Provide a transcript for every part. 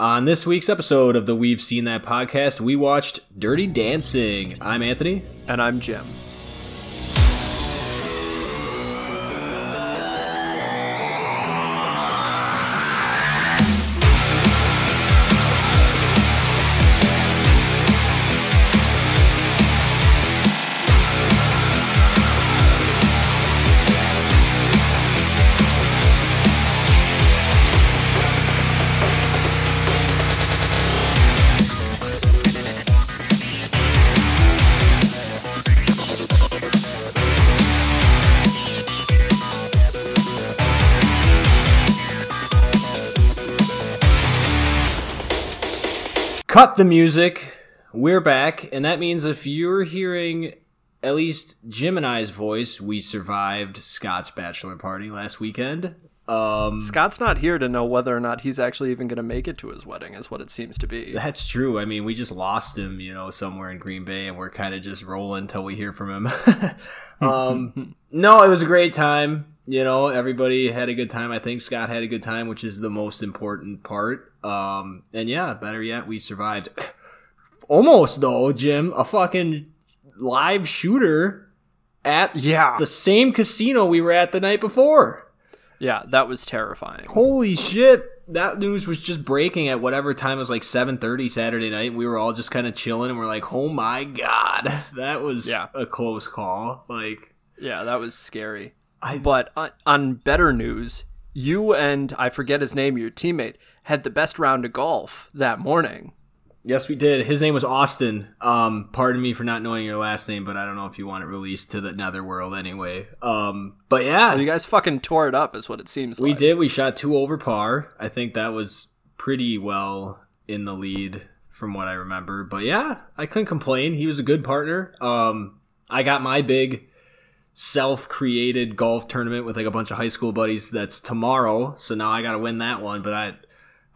On this week's episode of the We've Seen That podcast, we watched Dirty Dancing. I'm Anthony. And I'm Jim. Cut the music. We're back, and that means if you're hearing at least Jim and I's voice, we survived Scott's bachelor party last weekend. Um, Scott's not here to know whether or not he's actually even going to make it to his wedding, is what it seems to be. That's true. I mean, we just lost him, you know, somewhere in Green Bay, and we're kind of just rolling until we hear from him. um, no, it was a great time. You know, everybody had a good time. I think Scott had a good time, which is the most important part. Um, and yeah, better yet, we survived. Almost though, Jim, a fucking live shooter at Yeah. the same casino we were at the night before. Yeah, that was terrifying. Holy shit! That news was just breaking at whatever time it was like seven thirty Saturday night. And we were all just kind of chilling, and we're like, "Oh my god, that was Yeah. a close call." Like, Yeah, that was scary. I But on, on better news, you and I forget his name, your teammate, had the best round of golf that morning. yes, we did. His name was Austin. Um, pardon me for not knowing your last name, but I don't know if you want it released to the netherworld anyway. Um, but yeah, You guys fucking tore it up, is what it seems like. We like. did. We shot two over par. I think that was pretty well in the lead from what I remember. But yeah, I couldn't complain. He was a good partner. Um, I got my big self-created golf tournament with like a bunch of high school buddies. That's tomorrow. So now I got to win that one. But I,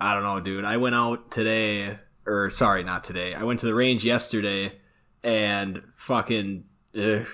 I don't know, dude. I went out today, or sorry, not today. I went to the range yesterday, and fucking, ugh,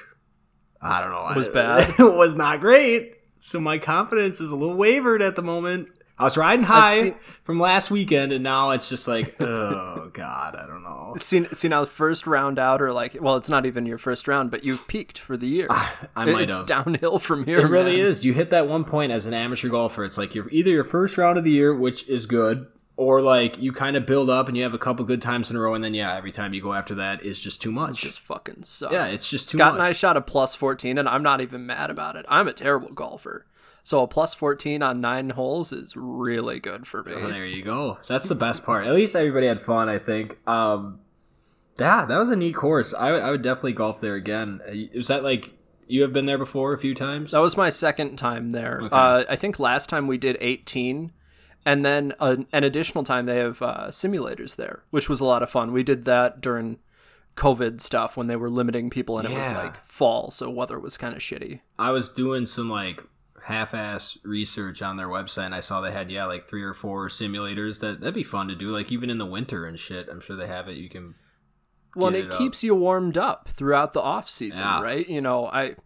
I don't know. It was I- bad? it was not great. So my confidence is a little wavered at the moment. I was riding high see- from last weekend, and now it's just like, oh god, I don't know. See, see now the first round out, or like, well, it's not even your first round, but you've peaked for the year. I might it's have. downhill from here. It really is. You hit that one point as an amateur golfer. It's like you're either your first round of the year, which is good, or like you kind of build up and you have a couple good times in a row, and then yeah, every time you go after that is just too much. just fucking sucks. Yeah, it's just too Scott and I shot a plus 14, and I'm not even mad about it. I'm a terrible golfer. So a plus 14 on nine holes is really good for me. Well, there you go. That's the best part. At least everybody had fun. I think. Um, yeah, that was a neat course. I, would- I would definitely golf there again. Uh, Is that like you have been there before a few times? That was my second time there. Okay. Uh, I think last time we did 18, and then an, an additional time they have uh, simulators there, which was a lot of fun. We did that during COVID stuff when they were limiting people, and it was like fall, so weather was kind of shitty. I was doing some like half-ass research on their website and I saw they had yeah like three or four simulators that that'd be fun to do like even in the winter and shit I'm sure they have it you can Well, and it, it keeps you warmed up throughout the off season, Yeah. right? You know, I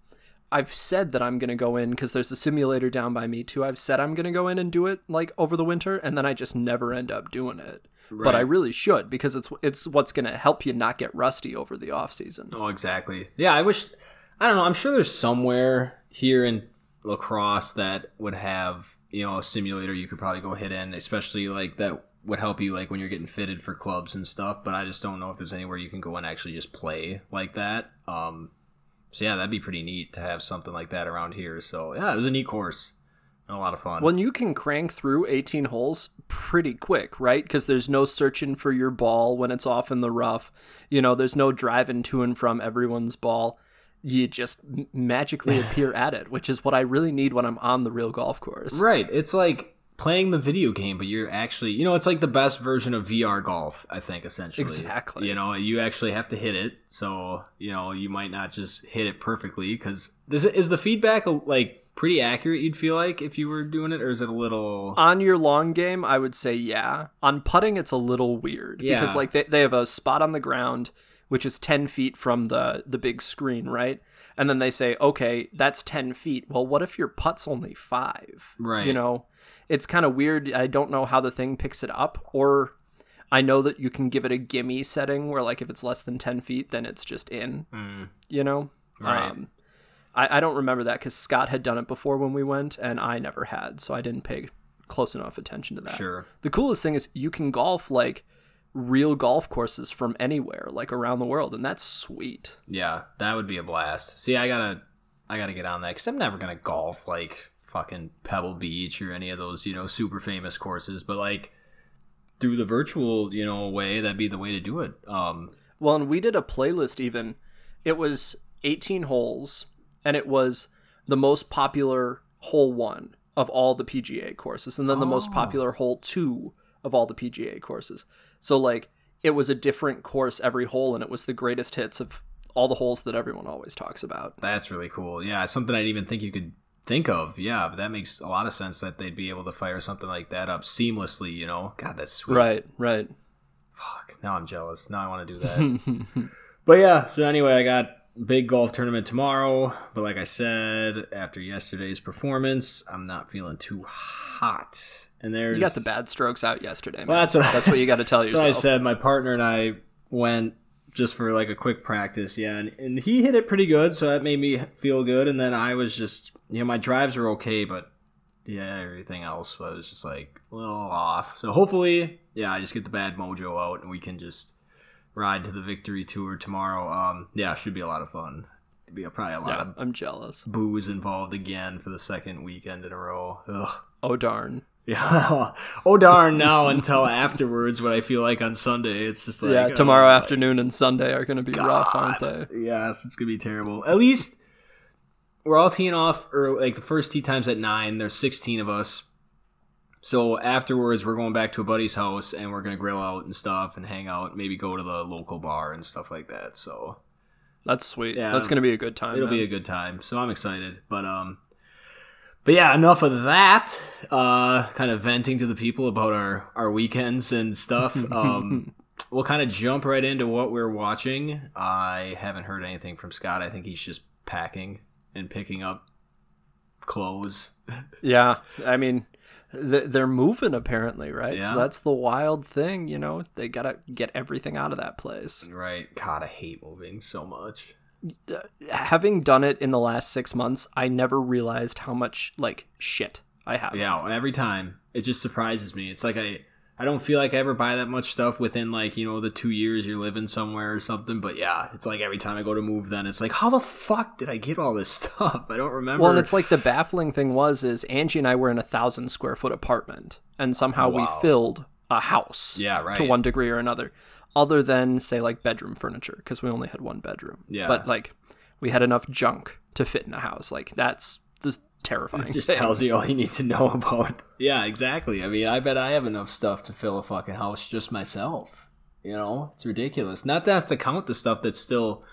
I've said that I'm going to go in because there's a simulator down by me too. I've said I'm going to go in and do it like over the winter, and then I just never end up doing it. But I really should because it's it's what's going to help you not get rusty over the off season. oh exactly yeah I wish I don't know I'm sure there's somewhere here in La Crosse that would have you know a simulator you could probably go hit in especially like that would help you like when you're getting fitted for clubs and stuff but I just don't know if there's anywhere you can go and actually just play like that um so yeah that'd be pretty neat to have something like that around here so yeah it was a neat course and a lot of fun When you can crank through 18 holes pretty quick, right? Because there's no searching for your ball when it's off in the rough. You know, there's no driving to and from everyone's ball. You just magically appear at it, which is what I really need when I'm on the real golf course. Right. It's like playing the video game, but you're actually, you know, it's like the best version of VR golf, I think, essentially. Exactly. You know, you actually have to hit it. So, you know, you might not just hit it perfectly because is the feedback uh, like pretty accurate, you'd feel like, if you were doing it, or is it a little. On your long game, I would say yeah. On putting, it's a little weird Yeah. because like they, they have a spot on the ground which is 10 feet from the the big screen, right? And then they say, okay, that's 10 feet. Well, what if your putt's only five? Right. You know, it's kind of weird. I don't know how the thing picks it up, or I know that you can give it a gimme setting where, like, if it's less than 10 feet, then it's just in, you know? Right. Um, I, I don't remember that because Scott had done it before when we went, and I never had, so I didn't pay close enough attention to that. Sure. The coolest thing is you can golf like real golf courses from anywhere, like around the world, and that's sweet. Yeah, that would be a blast. See, I gotta, I gotta get on that because I'm never gonna golf like fucking Pebble Beach or any of those, you know, super famous courses. But like through the virtual, you know, way, that'd be the way to do it. Um, Well, and we did a playlist even. It was 18 holes, and it was the most popular hole one of all the PGA courses, and then the most popular hole two of all the PGA courses. So, like, it was a different course every hole, and it was the greatest hits of all the holes that everyone always talks about. that's really cool. Yeah, something I didn't even think you could think of. Yeah, but that makes a lot of sense that they'd be able to fire something like that up seamlessly. You know, God, that's sweet. Right, right. Fuck. Now I'm jealous. Now I want to do that. but yeah. So anyway, I got big golf tournament tomorrow. But like I said, after yesterday's performance, I'm not feeling too hot. And there's You got the bad strokes out yesterday. Man. Well, that's what I- that's what you got to tell yourself. I said. My partner and I went just for like a quick practice. Yeah, and, and he hit it pretty good, so that made me feel good. And then I was just, you know, my drives were okay, but yeah, everything else was just like a little off. So hopefully, yeah, I just get the bad mojo out and we can just ride to the victory tour tomorrow. Um, yeah, should be a lot of fun. It'd be probably a lot Yeah, of I'm jealous. booze involved again for the second weekend in a row. Ugh. Oh darn. Yeah. oh darn! Now until afterwards, what I feel like on Sunday, it's just like yeah, oh, tomorrow afternoon and Sunday are going to be rough, aren't they? Yes, it's gonna be terrible. At least we're all teeing off, or like the first tee times at nine. There's 16 of us. So afterwards, we're going back to a buddy's house and we're gonna grill out and stuff and hang out. Maybe go to the local bar and stuff like that. So That's sweet. Yeah. That's going to be a good time. it'll man. be a good time. So I'm excited. But um, but yeah, enough of that. Uh, kind of venting to the people about our our weekends and stuff. Um, we'll kind of jump right into what we're watching. I haven't heard anything from Scott. I think he's just packing and picking up clothes. Yeah, I mean, they're moving apparently, right? Yeah. So that's the wild thing, you know. They gotta get everything out of that place. Right. God, I hate moving so much. Having done it in the last six months, I never realized how much like shit I have. Yeah, every time it just surprises me. It's like I I don't feel like I ever buy that much stuff within like you know the two years you're living somewhere or something. But yeah, it's like every time I go to move, then it's like how the fuck did I get all this stuff? I don't remember. Well, and it's like the baffling thing was is Angie and I were in a thousand square foot apartment, and somehow Oh, wow. we filled a house. Yeah, right. To one degree or another, other than say like bedroom furniture, because we only had one bedroom. Yeah. But like, we had enough junk to fit in a house. Like that's the terrifying. It just thing. tells you all you need to know about. Yeah, exactly. I mean, I bet I have enough stuff to fill a fucking house just myself. You know, it's ridiculous. Not that has to count the stuff that's still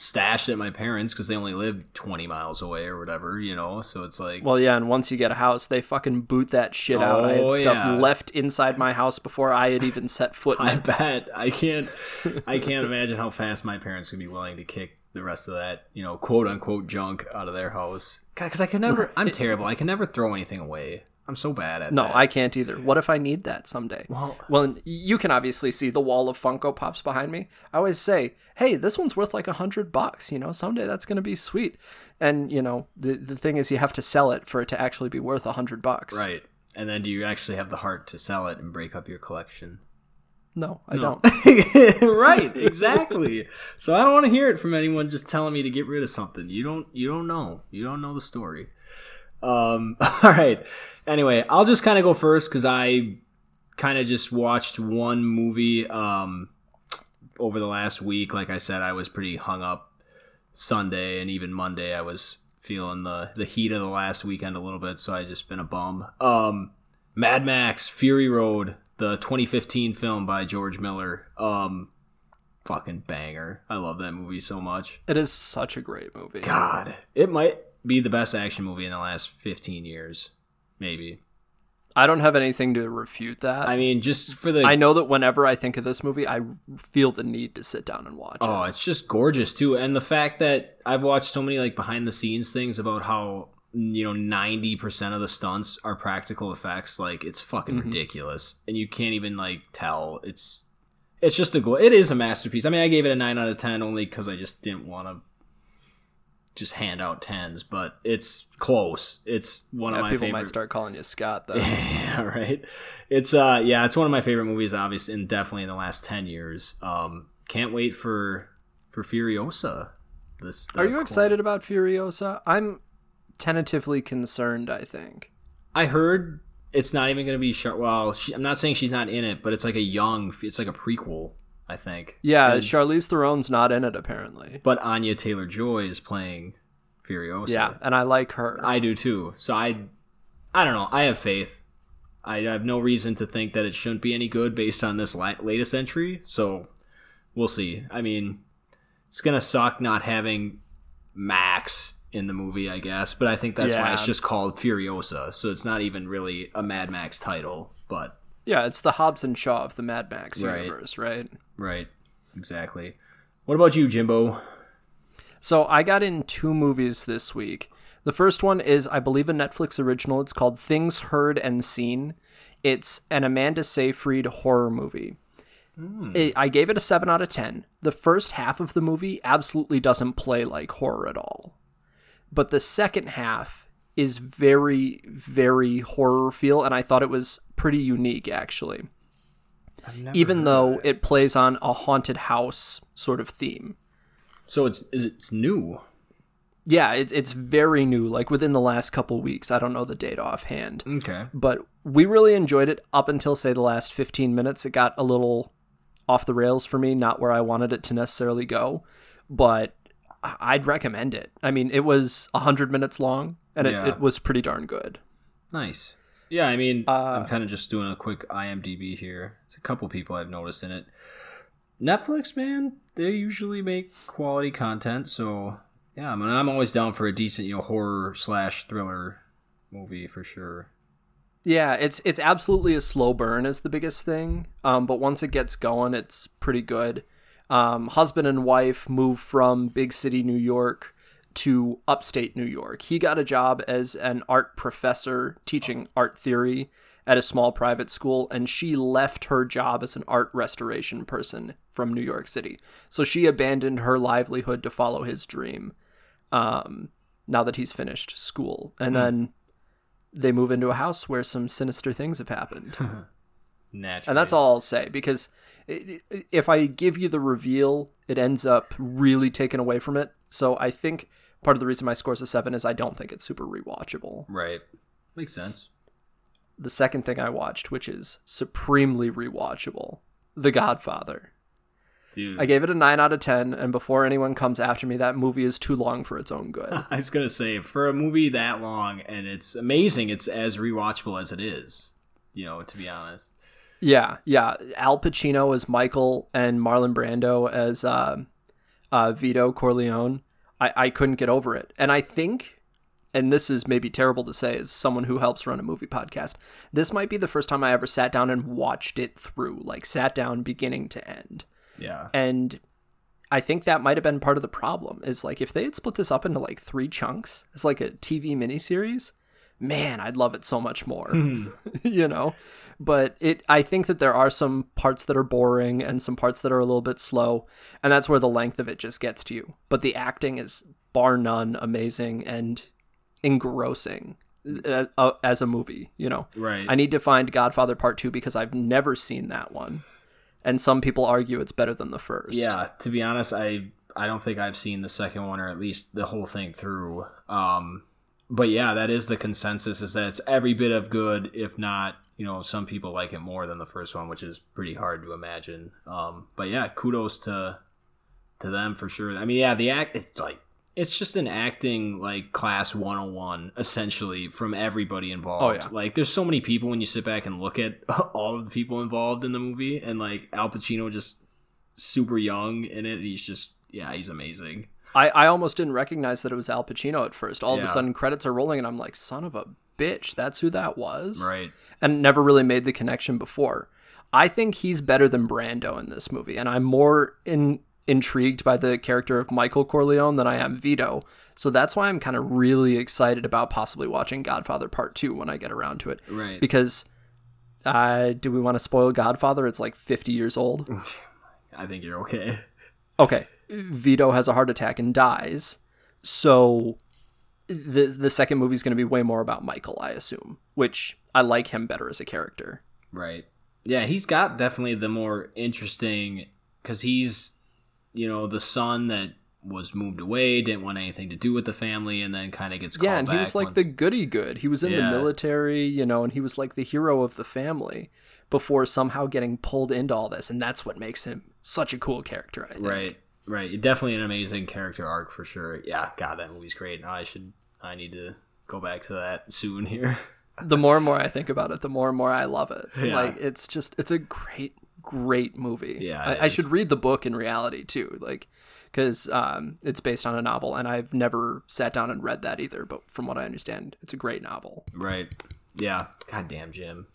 stashed at my parents because they only live 20 miles away or whatever, you know? So it's like, Well, yeah, and once you get a house, they fucking boot that shit out. I had Oh, stuff yeah. left inside my house before I had even set foot in I bet I can't. I can't imagine how fast my parents would be willing to kick the rest of that, you know, quote unquote junk out of their house. Because I can never. I'm terrible. I can never throw anything away. I'm so bad at No, that. I can't either. What if I need that someday? Well- well, you can obviously see the wall of Funko Pops behind me. I always say, "Hey, this one's worth like a hundred bucks. You know, someday that's going to be sweet." And you know, the the thing is, you have to sell it for it to actually be worth a hundred bucks. Right. And then do you actually have the heart to sell it and break up your collection? No, I don't. right, exactly. so I don't want to hear it from anyone just telling me to get rid of something. You don't you don't know. You don't know the story. Um all right. Anyway, I'll just kind of go first cuz I kind of just watched one movie um over the last week. Like I said, I was pretty hung up Sunday and even Monday I was feeling the the heat of the last weekend a little bit, so I just been a bum. Um Mad Max Fury Road, the 2015 film by George Miller. Um fucking banger. I love that movie so much. It is such a great movie. God, it might be the best action movie in the last 15 years. Maybe. I don't have anything to refute that. I mean, just for the I know that whenever I think of this movie, I feel the need to sit down and watch Oh, it. it's just gorgeous too, and the fact that I've watched so many like behind the scenes things about how you know ninety percent of the stunts are practical effects. Like it's fucking mm-hmm. ridiculous, and you can't even like tell. It's it's just a gl- it is a masterpiece. I mean, I gave it a nine out of ten only because I just didn't want to just hand out tens, but it's close. It's one Yeah, of my people favorite. might start calling you Scott though. yeah, right. It's uh yeah, it's one of my favorite movies obviously and definitely in the last 10 years. Um can't wait for for Furiosa. This Are you excited about Furiosa? I'm tentatively concerned. I think. I heard it's not even going to be short well, she, I'm not saying she's not in it, but it's like a young it's like a prequel, I think. Yeah, And- Charlize Theron's not in it apparently. but Anya Taylor-Joy is playing Furiosa. Yeah, and I like her. I do too. So I, I don't know. I have faith. I have no reason to think that it shouldn't be any good based on this la- latest entry. So we'll see. I mean, it's gonna suck not having Max in the movie, I guess. But I think that's why it's just called Furiosa. So it's not even really a Mad Max title. But yeah, it's the Hobbs and Shaw of the Mad Max Right. universe, right? right, exactly. What about you, Jimbo? So I got in two movies this week. The first one is, I believe, a Netflix original. It's called Things Heard and Seen. It's an Amanda Seyfried horror movie. Hmm. It- I gave it a 7 out of 10. The first half of the movie absolutely doesn't play like horror at all. But the second half is very, very horror feel, and I thought it was pretty unique, actually. Even though it plays on a haunted house sort of theme. So it's is it's new. Yeah, it's it's very new, like within the last couple weeks. I don't know the date offhand, Okay. but we really enjoyed it up until say the last 15 minutes. It got a little off the rails for me, not where I wanted it to necessarily go, but I- I'd recommend it. I mean, it was 100 minutes long and it, it was pretty darn good. Nice. Yeah, I mean, Uh, I'm kind of just doing a quick IMDb here. It's a couple people I've noticed in it. Netflix, man, they usually make quality content, so yeah, I mean, I'm always down for a decent, you know, horror slash thriller movie for sure. Yeah, it's it's absolutely a slow burn is the biggest thing. Um, but once it gets going, it's pretty good. Um, husband and wife move from big city New York to upstate New York. He got a job as an art professor teaching art theory at a small private school, and she left her job as an art restoration person from New York City. So she abandoned her livelihood to follow his dream. Um, now that he's finished school, and then they move into a house where some sinister things have happened. Naturally. and that's all I'll say because if I give you the reveal, it ends up really taken away from it. So I think part of the reason my score's a seven is I don't think it's super rewatchable. Right. Makes sense. The second thing I watched, which is supremely rewatchable, The Godfather. Dude. I gave it a nine out of ten, and before anyone comes after me, that movie is too long for its own good. I was gonna say for a movie that long and it's amazing, it's as rewatchable as it is. You know, to be honest. Yeah, yeah. Al Pacino as Michael and Marlon Brando as uh, uh, Vito Corleone. I, I couldn't get over it. And I think, and this is maybe terrible to say as someone who helps run a movie podcast, this might be the first time I ever sat down and watched it through, like sat down beginning to end. Yeah. And I think that might have been part of the problem is like if they had split this up into like three chunks as like a TV miniseries, man, I'd love it so much more. Hmm. you know? But it I think that there are some parts that are boring and some parts that are a little bit slow, and that's where the length of it just gets to you. But the acting is bar none amazing and engrossing uh, uh, as a movie, you know. Right. I need to find Godfather Part 2 because I've never seen that one. And some people argue it's better than the first. Yeah, to be honest, I I don't think I've seen the second one or at least the whole thing through. Um, but yeah, that is the consensus is that it's every bit of good, if not, you know, some people like it more than the first one, which is pretty hard to imagine. Um, but yeah, kudos to to them for sure. I mean, yeah, the act it's like it's just an acting like class 101 essentially from everybody involved. Oh, yeah. Like there's so many people when you sit back and look at all of the people involved in the movie and like Al Pacino just super young in it. He's just yeah, he's amazing. I, I almost didn't recognize that it was Al Pacino at first. All of a sudden, credits are rolling, and I'm like, son of a bitch, that's who that was. Right. And never really made the connection before. I think he's better than Brando in this movie, and I'm more in, intrigued by the character of Michael Corleone than I am Vito. So that's why I'm kind of really excited about possibly watching Godfather Part 2 when I get around to it. Right. Because uh, do we want to spoil Godfather? It's like 50 years old. I think you're okay. Okay. Vito has a heart attack and dies. So the the second movie is going to be way more about Michael, I assume, which I like him better as a character. Right. Yeah, he's got definitely the more interesting because he's, you know, the son that was moved away, didn't want anything to do with the family, and then kind of gets Yeah, and he was like once- the goody good. He was in Yeah. the military, you know, and he was like the hero of the family before somehow getting pulled into all this, and that's what makes him such a cool character, I think. right, right. Definitely an amazing character arc for sure. Yeah, God, that movie's great. I should, I need to go back to that soon here. The more and more I think about it, the more and more I love it. Yeah. Like it's just it's a great great movie. Yeah, I, I should read the book in reality too, like because um, it's based on a novel, and I've never sat down and read that either. But from what I understand, it's a great novel. Right. Yeah. God damn, Jim.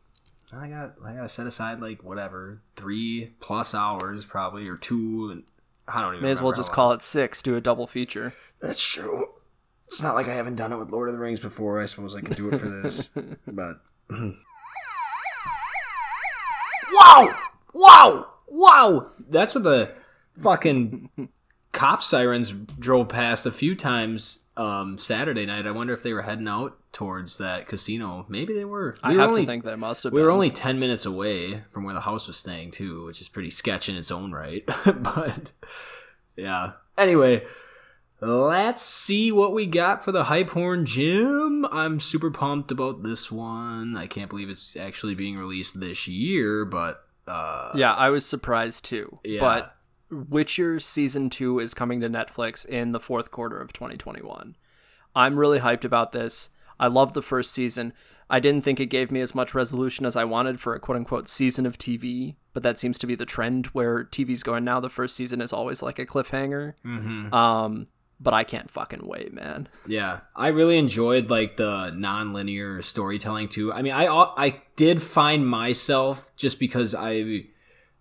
I got I gotta set aside like whatever three plus hours probably or two and I don't even. May as well just call it six, do a double feature. That's true. It's not like I haven't done it with Lord of the Rings before. I suppose I could do it for this, but. wow! Wow! Wow! That's what the fucking cop sirens drove past a few times um, Saturday night. I wonder if they were heading out towards that casino. Maybe they were. I We were have only- to think they must have. we been. were only 10 minutes away from where the house was staying, too, which is pretty sketch in its own right. but, yeah. Anyway, let's see what we got for the Hype Horn Jim. I'm super pumped about this one. I can't believe it's actually being released this year, but, uh, Yeah, I was surprised too. Yeah. But Witcher season two is coming to Netflix in the fourth quarter of 2021. I'm really hyped about this. I love the first season. I didn't think it gave me as much resolution as I wanted for a quote unquote season of TV, but that seems to be the trend where TV's going now. The first season is always like a cliffhanger. mhm. Um, but I can't fucking wait, man. Yeah, I really enjoyed like the non-linear storytelling too. I mean, I I did find myself just because I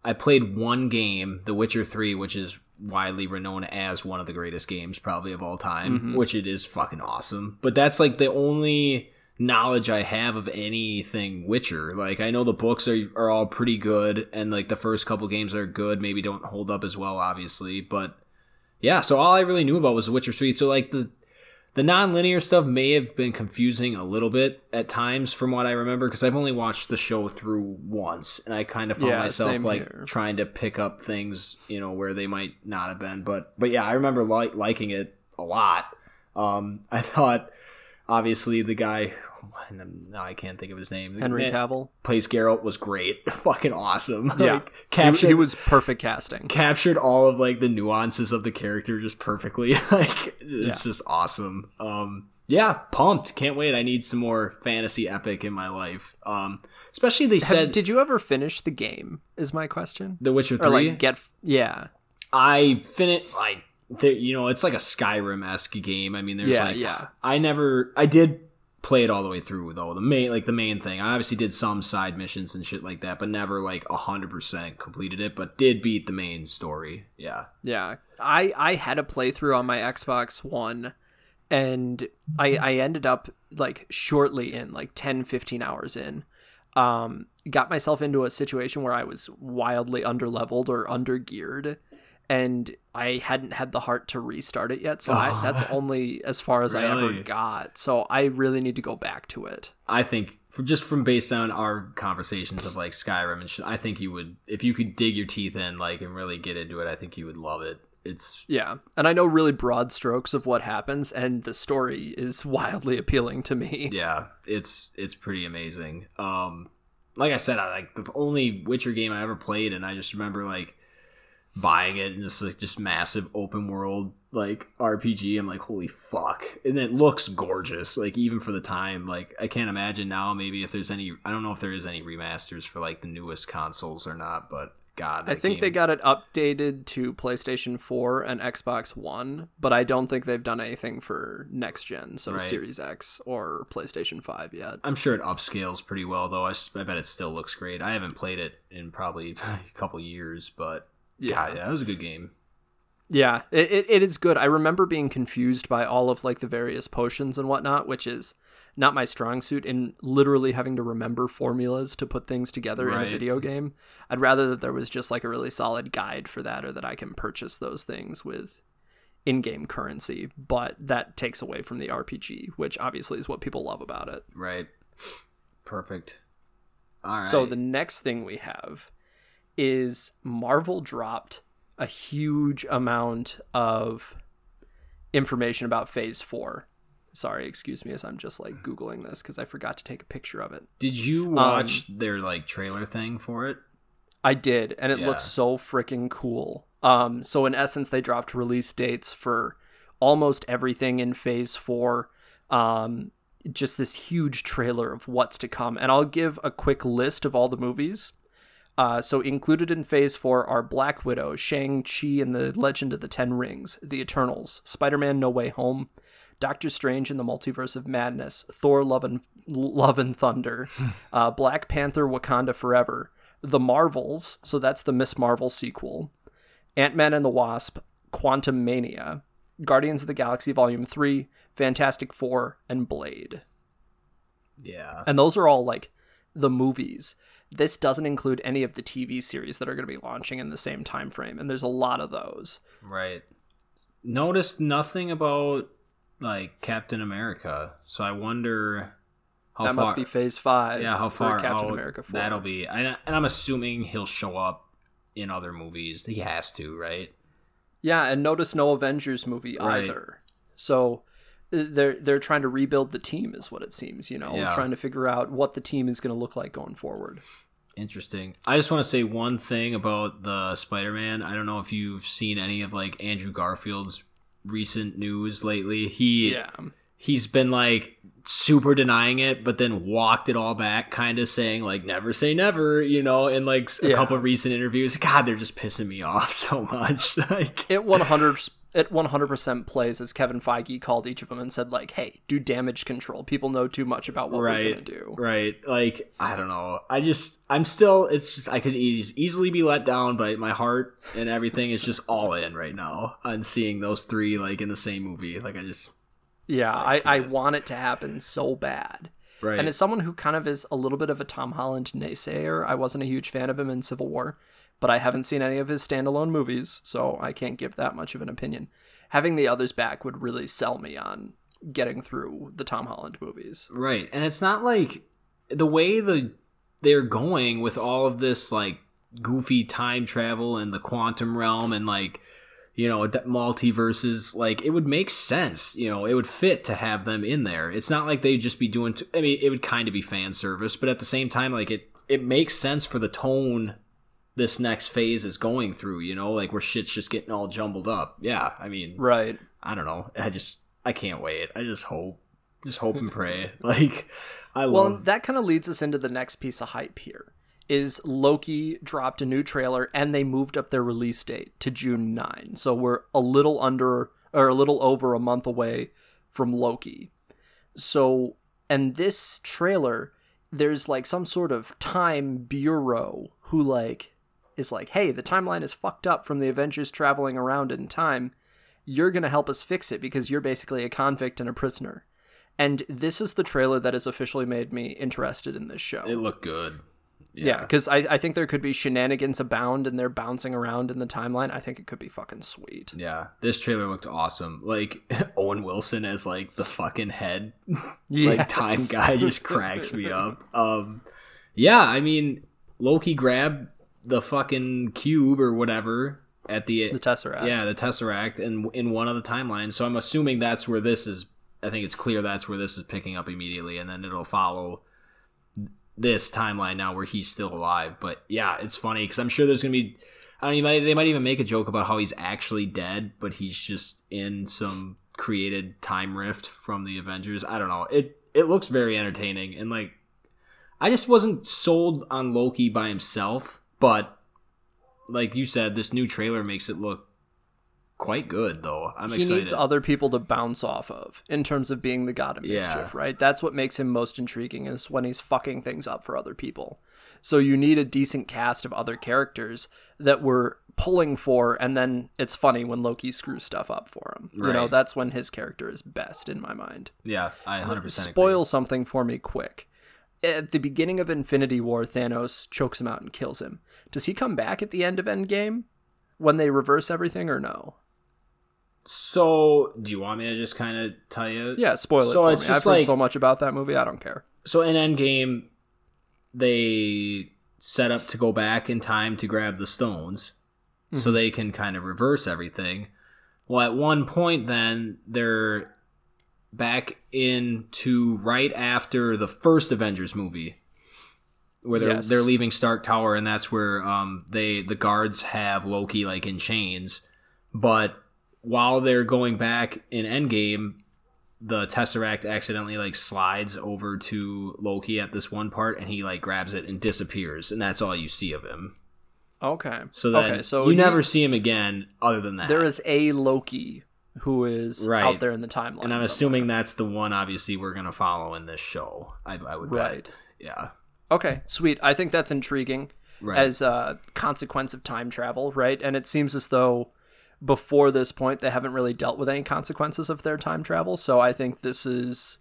I played one game, The Witcher 3, which is widely renowned as one of the greatest games probably of all time, mm-hmm. which it is fucking awesome. But that's like the only knowledge I have of anything Witcher. Like I know the books are are all pretty good and like the first couple games are good, maybe don't hold up as well obviously, but yeah, so all I really knew about was The Witcher 3. So like the the non-linear stuff may have been confusing a little bit at times from what I remember because I've only watched the show through once and I kind of found Yeah, myself like here. trying to pick up things, you know, where they might not have been. But but yeah, I remember li- liking it a lot. Um I thought obviously the guy now I can't think of his name. Henry Man- Cavill. plays Geralt was great. Fucking awesome. Yeah. Like, He, captured he was perfect casting. captured all of like the nuances of the character just perfectly. like it's Yeah. just awesome. Um yeah, pumped. Can't wait. I need some more fantasy epic in my life. Um especially they Have- said did you ever finish the game? Is my question. The Witcher Or 3. like get yeah. I finished like you know, it's like a Skyrim esque game. I mean, there's Yeah, like yeah. I never I did play it all the way through though. The main like the main thing. I obviously did some side missions and shit like that, but never like hundred percent completed it. But did beat the main story. Yeah. Yeah, I I had a playthrough on my Xbox One, and I I ended up like shortly in like 10, 15 hours in, um, got myself into a situation where I was wildly underleveled or undergeared, and I hadn't had the heart to restart it yet. So I, that's only as far as I ever got. So I really need to go back to it. I think for, just from based on our conversations of like Skyrim and shit, I think you would if you could dig your teeth in like and really get into it. I think you would love it. It's Yeah, and I know really broad strokes of what happens, and the story is wildly appealing to me. yeah, it's it's pretty amazing. Um, like I said, I like the only Witcher game I ever played, and I just remember like buying it and just like just massive open world like RPG. I'm like, holy fuck, and it looks gorgeous. Like even for the time, like I can't imagine now. Maybe if there's any, I don't know if there is any remasters for like the newest consoles or not, but God, I think they got it updated to PlayStation 4 and Xbox One, but I don't think they've done anything for next gen, so Right. Series X or PlayStation 5 yet. I'm sure it upscales pretty well, though. I, I bet it still looks great. I haven't played it in probably a couple years, but yeah, Yeah. it was a good game. Yeah, it, it, it is good. I remember being confused by all of like the various potions and whatnot, which is not my strong suit in literally having to remember formulas to put things together in a video game. I'd rather that there was just like a really solid guide for that or that I can purchase those things with in-game currency, but that takes away from the RPG, which obviously is what people love about it. Right. Perfect. All right. So the next thing we have is Marvel dropped a huge amount of information about Phase 4. Sorry, excuse me as I'm just like googling this cuz I forgot to take a picture of it. Did you Um, watch their like trailer thing for it? I did, and it Yeah. looks so freaking cool. Um, so in essence, they dropped release dates for almost everything in Phase Four. Um, just this huge trailer of what's to come, and I'll give a quick list of all the movies. Uh, so included in Phase Four are Black Widow, Shang Chi and the Legend of the Ten Rings, The Eternals, Spider-Man: No Way Home, Doctor Strange in the Multiverse of Madness, Thor: Love and Love and Thunder, uh, Black Panther: Wakanda Forever, The Marvels, so that's the Miss Marvel sequel, Ant Man and the Wasp, Quantumania, Guardians of the Galaxy Volume 3, Fantastic Four, and Blade. Yeah. And those are all like the movies. This doesn't include any of the TV series that are going to be launching in the same time frame, and there's a lot of those. Right. Noticed nothing about like Captain America, so I wonder how that far. must be Phase Five. yeah, how far Captain America 4. that'll be. And I'm assuming he'll show up in other movies. He has to, right? Yeah, and notice no Avengers movie Right. either. So they're they're trying to rebuild the team, is what it seems. You know, Yeah. trying to figure out what the team is going to look like going forward. Interesting. I just want to say one thing about the Spider-Man. I don't know if you've seen any of like Andrew Garfield's recent news lately. He Yeah, he's been like super denying it, but then walked it all back, kind of saying like never say never, you know, in like a Yeah. couple of recent interviews. God, they're just pissing me off so much. like it one hundred it one hundred percent plays as Kevin Feige called each of them and said like, "Hey, do damage control. People know too much about what we're going to do." right. Like I don't know. I just I'm still. It's just I could eas easily be let down, but my heart and everything is just all in right now on seeing those three like in the same movie. Like I just Yeah, I, I want it to happen so bad. right. And as someone who kind of is a little bit of a Tom Holland naysayer, I wasn't a huge fan of him in Civil War, but I haven't seen any of his standalone movies, so I can't give that much of an opinion. Having the others back would really sell me on getting through the Tom Holland movies. Right. And it's not like the way the they're going with all of this like goofy time travel and the quantum realm and like you know multiverses like it would make sense you know it would fit to have them in there it's not like they'd just be doing t- i mean it would kind of be fan service but at the same time like it it makes sense for the tone this next phase is going through you know like where shit's just getting all jumbled up yeah i mean Right. I don't know. I just I can't wait. I just hope, just hope and pray. Like I Well, love. and that kind of leads us into the next piece of hype here. Is Loki dropped a new trailer and they moved up their release date to June 9. So we're a little under or a little over a month away from Loki. So, and this trailer, there's like some sort of time bureau who like is like, "Hey, the timeline is fucked up from the Avengers traveling around in time. You're going to help us fix it because you're basically a convict and a prisoner." And this is the trailer that has officially made me interested in this show. it looked good. yeah, because I, I think there could be shenanigans abound and they're bouncing around in the timeline. I think it could be fucking sweet. Yeah, this trailer looked awesome. Like Owen Wilson as like the fucking head, Yes. like time guy, just cracks me up. Um, yeah, I mean Loki grabbed the fucking cube or whatever at the, The Tesseract. yeah the Tesseract in in one of the timelines. So I'm assuming that's where this is. I think it's clear that's where this is picking up immediately, and then it'll follow this timeline now where he's still alive. But yeah, it's funny because I'm sure there's gonna be. I mean, they might- they might even make a joke about how he's actually dead, but he's just in some created time rift from the Avengers. I don't know. It it looks very entertaining, and like, I just wasn't sold on Loki by himself, but like you said, this new trailer makes it look quite good, though. I'm he excited. needs other people to bounce off of in terms of being the god of Yeah. mischief, right? That's what makes him most intriguing is when he's fucking things up for other people. So you need a decent cast of other characters that we're pulling for, and then it's funny when Loki screws stuff up for him. You know, that's when his character is best in my mind. yeah, I 100 percent Spoil something for me quick. At the beginning of Infinity War, Thanos chokes him out and kills him. Does he come back at the end of Endgame when they reverse everything, or no? So, do you want me to just kind of tell you? Yeah, spoil it So for it's me. I've heard so much about that movie. I don't care. So in Endgame, they set up to go back in time to grab the stones, so Mm-hmm. they can kind of reverse everything. Well, at one point, then they're back into right after the first Avengers movie, where they're Yes. they're leaving Stark Tower, and that's where um they the guards have Loki like in chains, but while they're going back in Endgame, the Tesseract accidentally like slides over to Loki at this one part, and he like grabs it and disappears, and that's all you see of him. Okay. So then okay, so you he- never see him again, other than that. there is a Loki who is Right. out there in the timeline. and I'm somewhere. assuming that's the one. Obviously, we're gonna follow in this show. I, I would bet. Right. Yeah. Okay, sweet. I think that's intriguing Right. as a consequence of time travel, right? And it seems as though before this point they haven't really dealt with any consequences of their time travel. So I think this is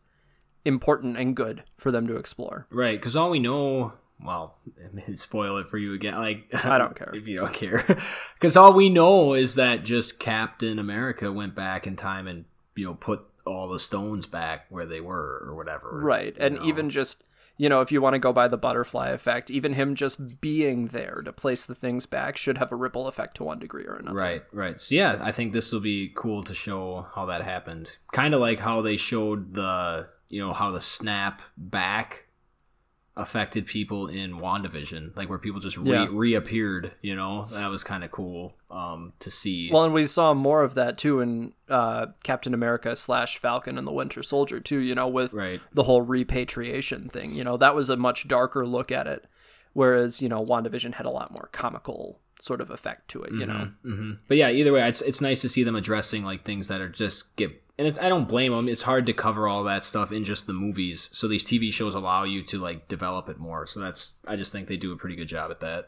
important and good for them to explore. Right, because all we know, well, spoil it for you again. Like I don't care. if you don't care, because all we know is that just Captain America went back in time and you know put all the stones back where they were or whatever. Right. And know? even just, you know, if you want to go by the butterfly effect, even him just being there to place the things back should have a ripple effect to one degree or another. Right, right. So yeah, I think this will be cool to show how that happened. Kind of like how they showed the, you know, how the snap back affected people in WandaVision, like where people just re- Yeah. reappeared, you know? That was kind of cool um to see. Well, and we saw more of that too in uh, Captain America slash Falcon and the Winter Soldier too. You know, with Right. the whole repatriation thing. You know, that was a much darker look at it, whereas you know WandaVision had a lot more comical sort of effect to it. You know, hmm But yeah, either way, it's it's nice to see them addressing like things that are just get. And it's I don't blame them. It's hard to cover all that stuff in just the movies. So these TV shows allow you to like develop it more. So that's I just think they do a pretty good job at that.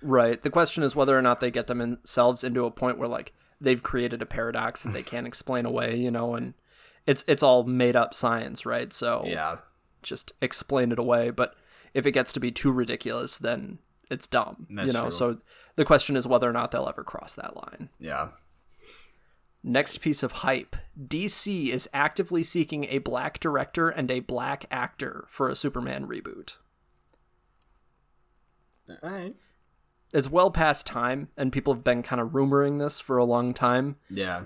right? The question is whether or not they get themselves into a point where like they've created a paradox that they can't explain away. You know, and it's it's all made up science, right? So Yeah. just explain it away. But if it gets to be too ridiculous, then it's dumb. That's you know, true. so the question is whether or not they'll ever cross that line. Yeah. Next piece of hype DC is actively seeking a black director and a black actor for a Superman reboot. All right. It's well past time, and people have been kind of rumoring this for a long time. Yeah.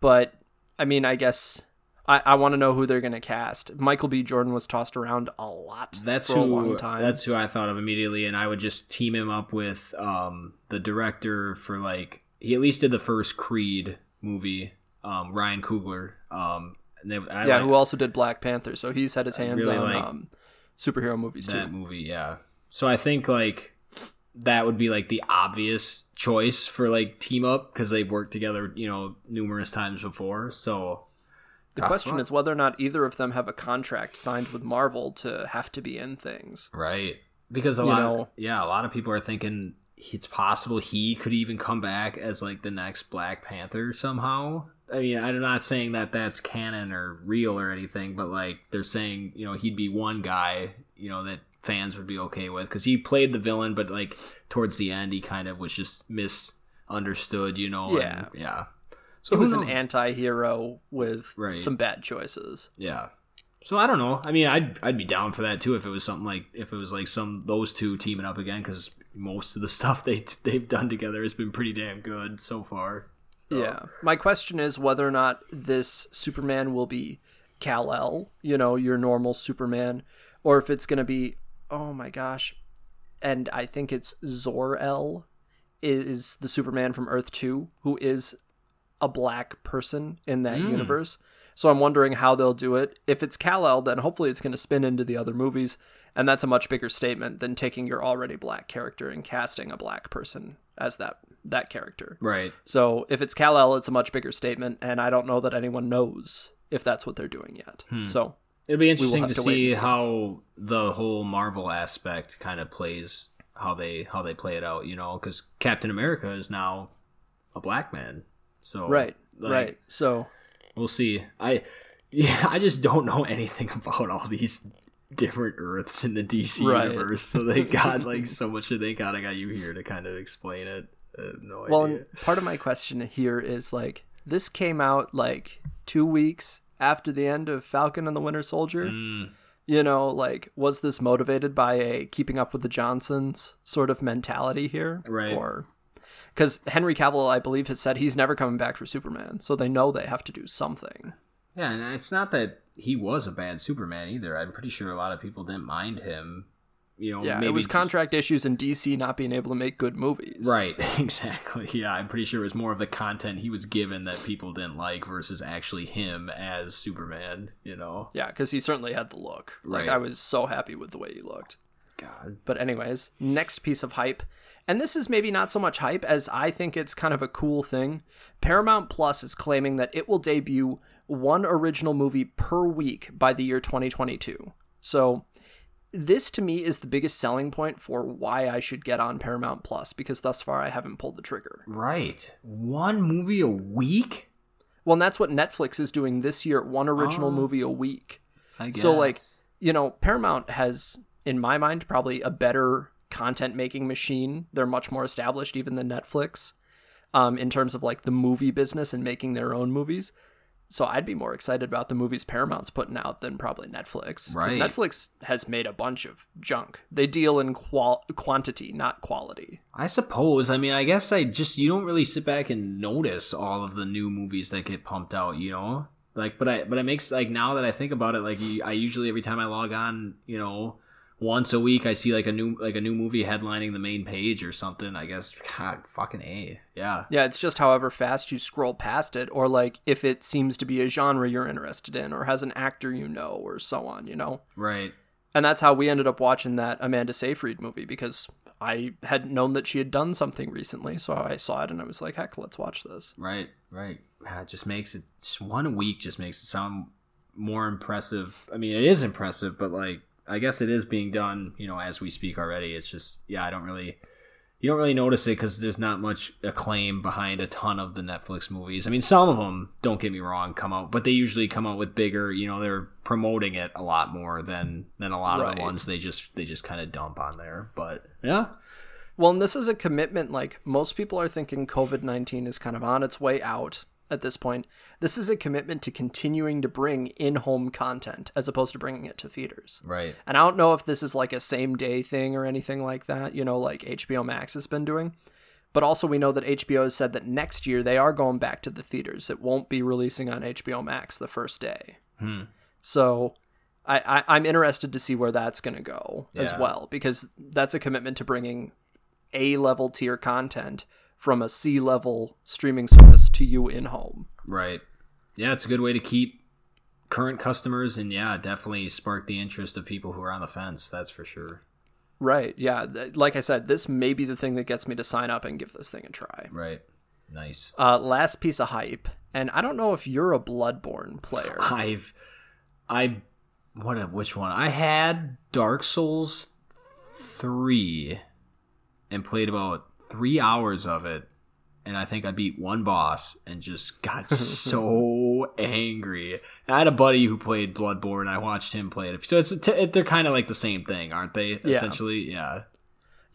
But, I mean, I guess I, I want to know who they're going to cast. Michael B. Jordan was tossed around a lot That's for who a long time. that's who I thought of immediately and I would just team him up with um the director for like he at least did the first Creed movie, um Ryan Coogler. Um and they, I yeah, like who also did Black Panther, so he's had his hands really on like um, superhero movies that too. movie, yeah. So I think like that would be like the obvious choice for like team up because they've worked together, you know, numerous times before. So The question is whether or not either of them have a contract signed with Marvel to have to be in things. Right. Because a You lot know- yeah, a lot of people are thinking it's possible he could even come back as like the next Black Panther somehow. I mean, I'm not saying that that's canon or real or anything, but like they're saying, you know, he'd be one guy, you know, that fans would be okay with cuz he played the villain but like towards the end he kind of was just misunderstood, you know. Yeah. and- yeah. So He was an anti-hero with Right. some bad choices. Yeah. So I don't know. I mean, I'd I'd be down for that too if it was something like if it was like some those two teaming up again because most of the stuff they they've done together has been pretty damn good so far. Yeah. My question is whether or not this Superman will be Kal-El, you know, your normal Superman, or if it's going to be, oh my gosh, and I think it's Zor-El is the Superman from Earth 2 who is a black person in that hmm. universe. So I'm wondering how they'll do it. If it's Kal-El, then hopefully it's going to spin into the other movies, and that's a much bigger statement than taking your already black character and casting a black person as that that character. Right. So if it's Kal El, it's a much bigger statement, and I don't know that anyone knows if that's what they're doing yet. Hmm. So It'll be interesting to, to see see. how the whole Marvel aspect kind of plays how they how they play it out. You know, because Captain America is now a black man. So right, like, right. So We'll see. I yeah, I just don't know anything about all these different Earths in the DC Right. universe. So they got like so much to think. God, I got you here to kind of explain it. No Well, idea. part of my question here is like this came out like two weeks after the end of Falcon and the Winter Soldier. Mm, You know, like was this motivated by a keeping up with the Johnsons sort of mentality here, Right. Or because Henry Cavill, I believe, has said he's never coming back for Superman, so they know they have to do something. yeah, and it's not that he was a bad Superman either. I'm pretty sure a lot of people didn't mind him. You know, Yeah, maybe it was just- contract issues in DC not being able to make good movies. Right, exactly. Yeah, I'm pretty sure it was more of the content he was given that people didn't like versus actually him as Superman, you know? Yeah, because he certainly had the look. Like Right. I was so happy with the way he looked. God. But anyways, next piece of hype, and this is maybe not so much hype as I think it's kind of a cool thing. Paramount Plus is claiming that it will debut one original movie per week by the year 2022. So this to me is the biggest selling point for why I should get on Paramount Plus because thus far I haven't pulled the trigger. Right. One movie a week? Well, and that's what Netflix is doing this year, one original Oh. movie a week. I guess. So like, you know, Paramount has in my mind probably a better content making machine. They're much more established even than Netflix um in terms of like the movie business and making their own movies. So I'd be more excited about the movies Paramount's putting out than probably Netflix. Right. Netflix has made a bunch of junk. They deal in qual- quantity, not quality. I suppose. I mean, I guess I just you don't really sit back and notice all of the new movies that get pumped out, you know? Like but I but it makes like now that I think about it like I usually every time I log on, you know, once a week I see like a new like a new movie headlining the main page or something. I guess god fucking A. Yeah. Yeah, it's just however fast you scroll past it, or like if it seems to be a genre you're interested in, or has an actor you know, or so on, you know? Right. And that's how we ended up watching that Amanda Seyfried movie because I had known that she had done something recently. So I saw it and I was like, heck, let's watch this. Right, right. It just makes it just one week just makes it sound more impressive. I mean, it is impressive, but like I guess it is being done, you know, as we speak already. It's just yeah, I don't really you don't really notice it because there's not much acclaim behind a ton of the Netflix movies. I mean, some of them, don't get me wrong, come out, but they usually come out with bigger. You know, they're promoting it a lot more than than a lot of the ones they just they just kind of dump on there. But yeah, Well, and this is a commitment. Like most people are thinking COVID 19 is kind of on its way out at this point. This is a commitment to continuing to bring in home content as opposed to bringing it to theaters. right, And I don't know if this is like a same day thing or anything like that, you know, like HBO Max has been doing. But also, we know that HBO has said that next year they are going back to the theaters. It won't be releasing on HBO Max the first day. Hmm. So I, I, I'm interested to see where that's going to go as well, because that's a commitment to bringing A level tier content from a C level streaming service to you in home. Right. Yeah, it's a good way to keep current customers and yeah, definitely spark the interest of people who are on the fence. That's for sure. Right. Yeah. Like I said, this may be the thing that gets me to sign up and give this thing a try. Right. Nice. Uh, last piece of hype, and I don't know if you're a Bloodborne player. I've I what which one? I had Dark Souls 3 and played about 3 hours of it and I think I beat one boss and just got so angry. I had a buddy who played Bloodborne. I watched him play it. So it's t- they're kind of like the same thing, aren't they? Yeah. Essentially, yeah.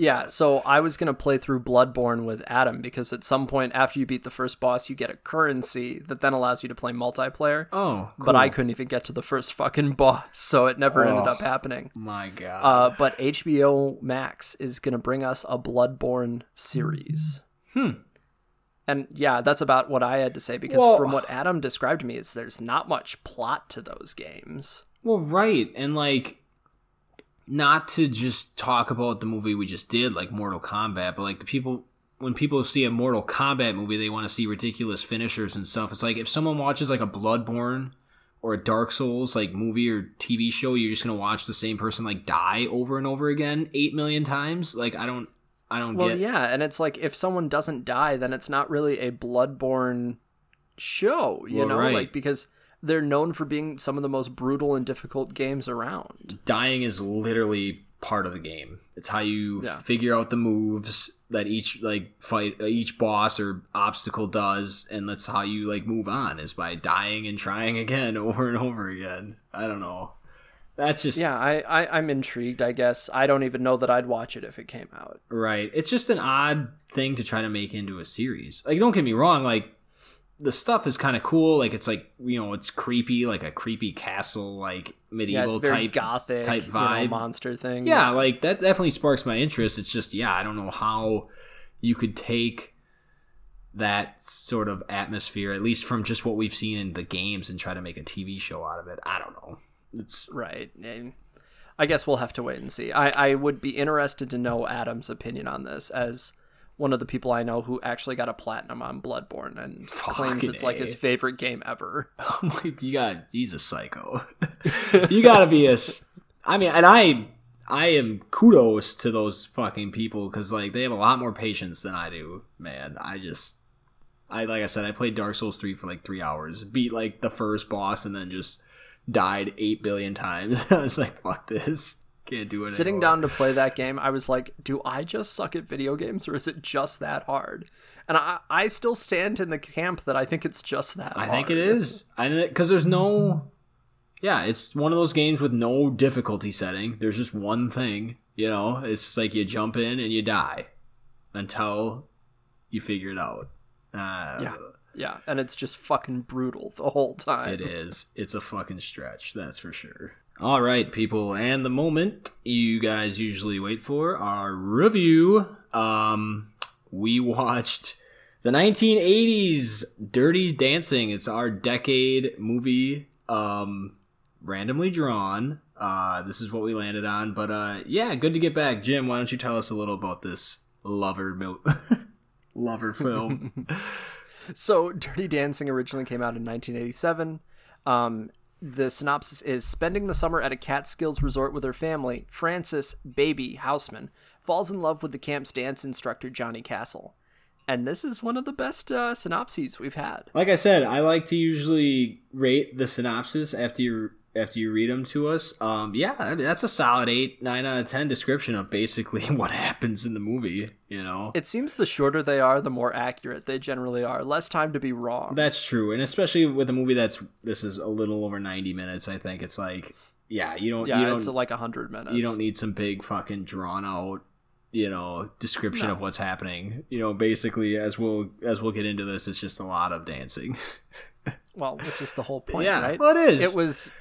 Yeah, so I was gonna play through Bloodborne with Adam because at some point after you beat the first boss, you get a currency that then allows you to play multiplayer. Oh, But I couldn't even get to the first fucking boss, so it never ended up Oh. happening. My God. Uh, but HBO Max is gonna bring us a Bloodborne series. Hmm. And yeah, that's about what I had to say because Well- from what Adam described to me, is there's not much plot to those games. Well, right, and like, not to just talk about the movie we just did, like Mortal Kombat, but like the people when people see a Mortal Kombat movie, they want to see ridiculous finishers and stuff. It's like if someone watches like a Bloodborne or a Dark Souls like movie or TV show, you're just gonna watch the same person like die over and over again eight million times. Like I don't. I don't Well, get. yeah, and it's like if someone doesn't die, then it's not really a bloodborne show, you Well, know, right. like because they're known for being some of the most brutal and difficult games around. dying is literally part of the game. It's how you Yeah. figure out the moves that each like fight uh, each boss or obstacle does and that's how you like move on is by dying and trying again over and over again. I don't know. That's just Yeah, I, I I'm intrigued. I guess I don't even know that I'd watch it if it came out. right. It's just an odd thing to try to make into a series. Like don't get me wrong, like the stuff is kind of cool. Like it's like you know it's creepy, like a creepy castle, like Yeah, medieval very type gothic, type you know, vibe. monster thing. yeah, like that definitely sparks my interest. It's just, yeah, I don't know how you could take that sort of atmosphere, at least from just what we've seen in the games, and try to make a TV show out of it. I don't know. It's right. And I guess we'll have to wait and see. I I would be interested to know Adam's opinion on this as one of the people I know who actually got a platinum on Bloodborne and claims Fucking it's like his favorite game ever. Oh you got he's a psycho. you gotta be a. I mean, and I I am kudos to those fucking people because like they have a lot more patience than I do. Man, I just. I like I said, I played Dark Souls three for like three hours, beat like the first boss, and then just died eight billion times. I was like, "Fuck this, can't do it." Sitting anymore. down to play that game, I was like, do I just suck at video games or is it just that hard? And I, I still stand in the camp that I think it's just that I hard. think it is. I because there's no. Yeah, it's one of those games with no difficulty setting. There's just one thing. You know, it's like you jump in and you die until you figure it out. Uh, Yeah. Yeah, and it's just fucking brutal the whole time. It is. It's a fucking stretch, that's for sure. All right, people, and the moment you guys usually wait for our review. Um, we watched the 1980s Dirty Dancing. It's our decade movie, um, randomly drawn. Uh, this is what we landed on, but uh, yeah, good to get back, Jim. Why don't you tell us a little about this lover mil- lover film? So, Dirty Dancing originally came out in 1987. Um, the synopsis is spending the summer at a Catskills resort with her family, Frances, baby Houseman, falls in love with the camp's dance instructor, Johnny Castle. And this is one of the best uh, synopses we've had. like I said, I like to usually rate the synopsis after you after you read them to us. Um, yeah, I mean, that's a solid eight, nine out of ten description of basically what happens in the movie. You know, It seems the shorter they are, the more accurate they generally are. Less time to be wrong. that's true, and especially with a movie that's this is a little over ninety minutes. I think it's like, yeah, you don't, yeah, you don't, it's like 100 minutes. you don't need some big fucking drawn out you know description of what's happening you know basically as we'll as we'll get into this it's just a lot of dancing Well, which is the whole point, yeah right? well it is It was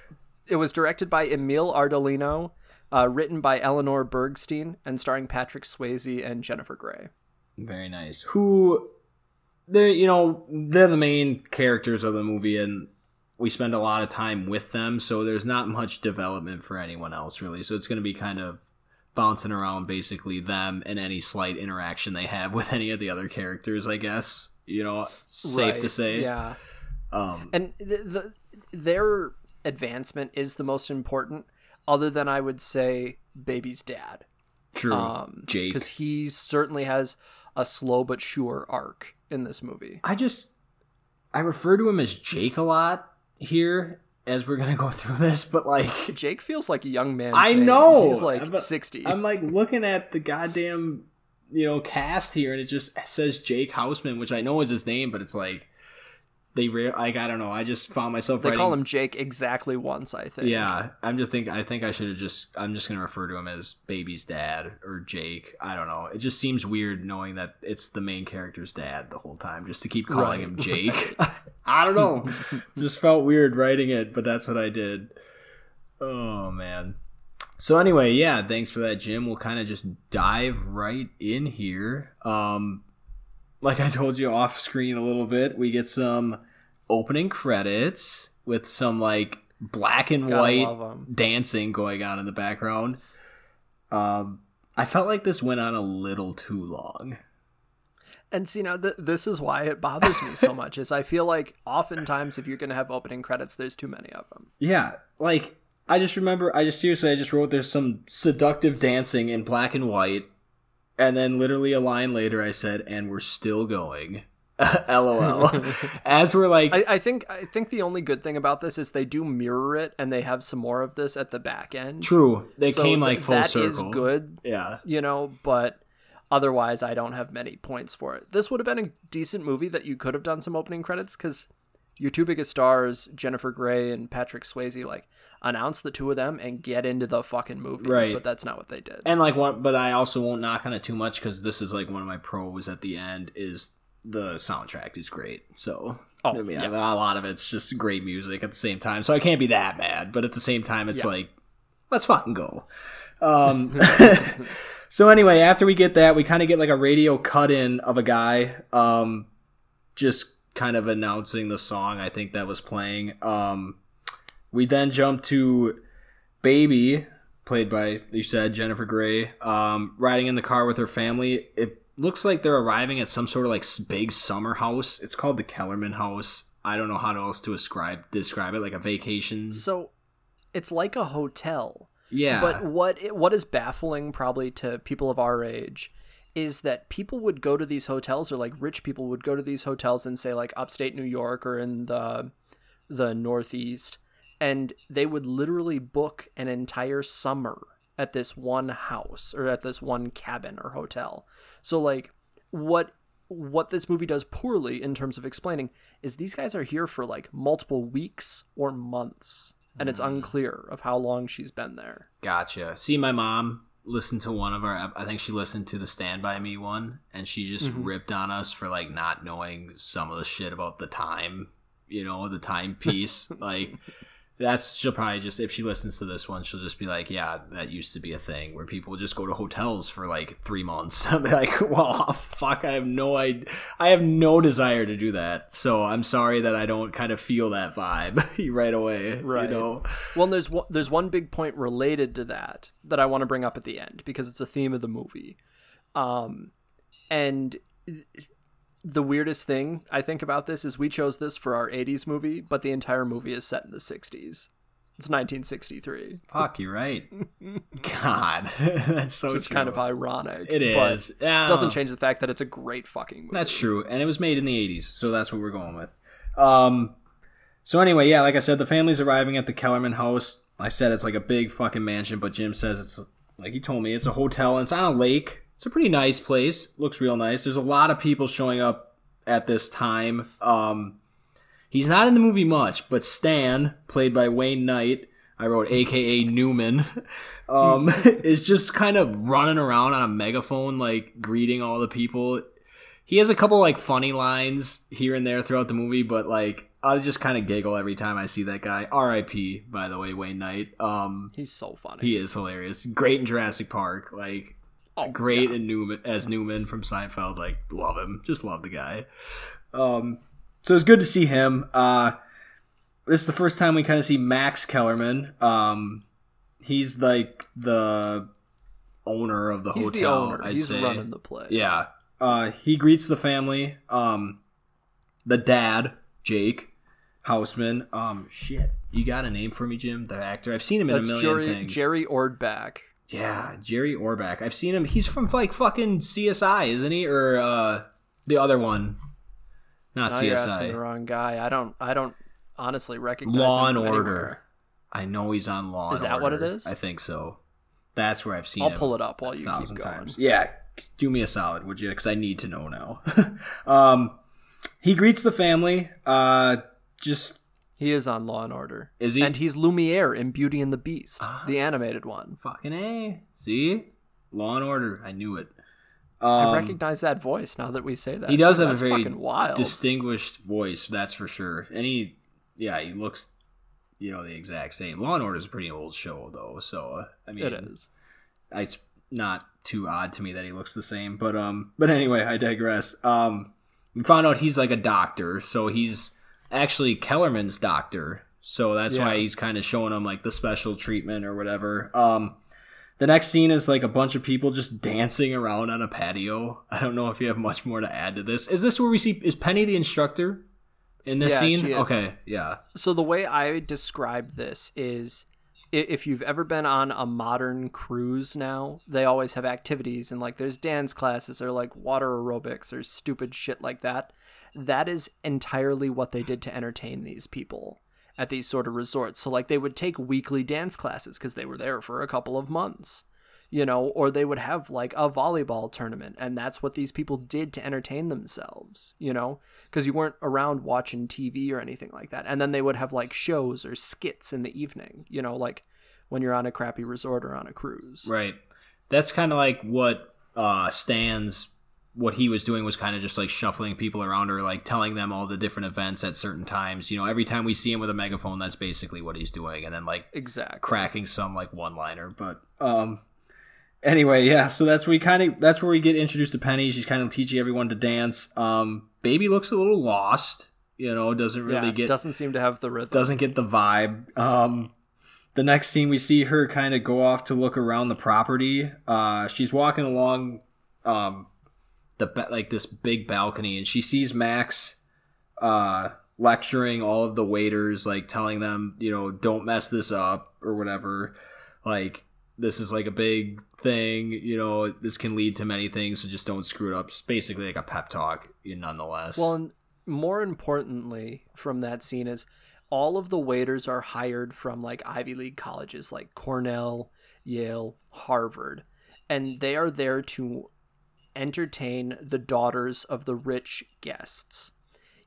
it was directed by Emil Ardolino, uh, written by Eleanor Bergstein, and starring Patrick Swayze and Jennifer Grey. Very nice. Who they're you know they're the main characters of the movie, and we spend a lot of time with them. So there's not much development for anyone else really. So it's going to be kind of bouncing around basically them and any slight interaction they have with any of the other characters. I guess you know safe to say. Yeah. Um, And the, the their advancement is the most important, other than I would say Baby's dad. true. Um, Jake. Because he certainly has a slow but sure arc in this movie. I just I refer to him as Jake a lot here as we're gonna go through this, but like Jake feels like a young man. I know. He's like I'm- 60. I'm like looking at the goddamn you know cast here, and it just says Jake Houseman, which I know is his name, but it's like they rare like I don't know. I just found myself they writing. call him Jake exactly once, I think. yeah, I'm just think I think I should have just I'm just gonna refer to him as Baby's dad or Jake. I don't know. It just seems weird knowing that it's the main character's dad the whole time, just to keep calling Right, him Jake. I don't know. Just felt weird writing it, but that's what I did. Oh man. So anyway, yeah, thanks for that, Jim. We'll kind of just dive right in here. Um, like I told you off screen a little bit, we get some opening credits with some like black and Gotta white dancing going on in the background. Um, I felt like this went on a little too long. And see now, th- this is why it bothers me so much. Is I feel like oftentimes if you're going to have opening credits, there's too many of them. Yeah, like I just remember, I just seriously, I just wrote there's some seductive dancing in black and white, And then literally a line later, I said, "And we're still going." LOL. As we're like, I, I think I think the only good thing about this is they do mirror it, and they have some more of this at the back end. true, they So came like full that is circle. good, Yeah, you know, but otherwise I don't have many points for it. This would have been a decent movie that you could have done some opening credits because your two biggest stars, Jennifer Grey and Patrick Swayze, like announce the two of them and get into the fucking movie. Right. But that's not what they did. and like one, but I also won't knock on it too much because this is like one of my pros at the end. Is the soundtrack is great. So Oh, I mean, yeah. a lot of it's just great music at the same time. So I can't be that mad. But at the same time, it's Yeah. like, let's fucking go. Um, so anyway, after we get that, we kind of get like a radio cut in of a guy, um, just kind of announcing the song. I think that was playing. Um, we then jump to Baby, played by you said Jennifer Grey, um, riding in the car with her family. It looks like they're arriving at some sort of like big summer house. It's called the Kellerman House. I don't know how else to describe describe it, like a vacation. So it's like a hotel. Yeah, But what what is baffling probably to people of our age is that people would go to these hotels or like rich people would go to these hotels in say like upstate New York or in the the northeast and they would literally book an entire summer at this one house or at this one cabin or hotel. So like what what this movie does poorly in terms of explaining is these guys are here for like multiple weeks or months and it's unclear of how long she's been there. Gotcha. See, my mom listened to one of our. I think she listened to the Stand by Me one, and she just Mm-hmm. ripped on us for like not knowing some of the shit about the time. You know, the timepiece. like that's she'll probably just if she listens to this one, she'll just be like, "Yeah, that used to be a thing where people would just go to hotels for like three months." Be like, "Well, fuck, I have no idea. I have no desire to do that." So I'm sorry that I don't kind of feel that vibe right away. Right. You know. Well, and there's one, there's one big point related to that that I want to bring up at the end because it's a theme of the movie. Um, and the weirdest thing I think about this is we chose this for our 80s movie, but the entire movie is set in the 60s. It's 1963. Fuck, you're right. God, that's so It's kind of ironic. It but is. Doesn't change the fact that it's a great fucking movie. That's true, and it was made in the '80s, so that's what we're going with. Um. So anyway, yeah, like I said, the family's arriving at the Kellerman house. I said it's like a big fucking mansion, but Jim says it's like he told me it's a hotel and it's on a lake. It's a pretty nice place. Looks real nice. There's a lot of people showing up at this time. Um, he's not in the movie much, but Stan, played by Wayne Knight, I wrote AKA Newman, um, is just kind of running around on a megaphone, like greeting all the people. He has a couple like funny lines here and there throughout the movie, but like I just kind of giggle every time I see that guy. R.I.P. By the way, Wayne Knight. Um, He's so funny. he is hilarious. Great in Jurassic Park. Like Oh, great yeah. in Newman as Newman from Seinfeld. Like love him. Just love the guy. Um, so it's good to see him. Uh, this is the first time we kind of see Max Kellerman. Um, he's like the owner of the He's hotel. the owner. I'd He's say. running the place. Yeah. Uh, he greets the family. Um, the dad, Jake Houseman. Um, shit. You got a name for me, Jim? The actor. I've seen him in That's a million Jerry, things. Jerry Orbach. Yeah, Jerry Orbach. I've seen him. He's from like fucking CSI, isn't he? Or uh, the other one, not Now you're asking the wrong guy. I don't. I don't honestly recognize Law him and Order. anywhere. I know he's on Law. Is that what it is? I think so. That's where I've seen. Him. I'll pull it up while you keep going. times. Yeah, do me a solid, would you? Because I need to know now. um, he greets the family. Uh, just He is on Law and Order. Is he? Ah. And he's Lumiere in Beauty and the Beast, the animated one. fucking a. See, Law and Order. I knew it. I Um, recognize that voice now that we say that. He does too. have That's a very wild. distinguished voice, that's for sure. And he, yeah, he looks, you know, the exact same. Law and Order is a pretty old show, though, so uh, I mean, it is. it's not too odd to me that he looks the same. But um, but anyway, I digress. Um, we found out he's like a doctor, so he's actually Kellerman's doctor. So that's why he's kind of showing him like the special treatment or whatever. Um, the next scene is like a bunch of people just dancing around on a patio. I don't know if you have much more to add to this. Is this where we see is Penny the instructor in this Yeah, scene? Okay, yeah. So the way I describe this is if you've ever been on a modern cruise now, they always have activities and like there's dance classes or like water aerobics or stupid shit like that. That is entirely what they did to entertain these people at these sort of resorts. So like they would take weekly dance classes because they were there for a couple of months. You know, or they would have like a volleyball tournament, and that's what these people did to entertain themselves, you know, because you weren't around watching TV or anything like that. And then they would have like shows or skits in the evening, you know, like when you're on a crappy resort or on a cruise. Right. That's kind of like what uh Stan's what he was doing was kind of just like shuffling people around or like telling them all the different events at certain times. You know, every time we see him with a megaphone, that's basically what he's doing, and then like Exactly. cracking some like one liner. But um anyway, yeah, so that's where we kind of that's where we get introduced to Penny. She's kind of teaching everyone to dance. Um Baby looks a little lost, you know, doesn't really yeah, get doesn't seem to have the rhythm. doesn't get the vibe. Um, the next scene, we see her kind of go off to look around the property. Uh, she's walking along, um, the like this big balcony, and she sees Max, uh, lecturing all of the waiters, like telling them, you know, don't mess this up or whatever. Like this is like a big thing, you know, this can lead to many things, so just don't screw it up. It's basically like a pep talk, nonetheless. Well, more importantly from that scene is all of the waiters are hired from like Ivy League colleges like Cornell, Yale, Harvard, and they are there to entertain the daughters of the rich guests.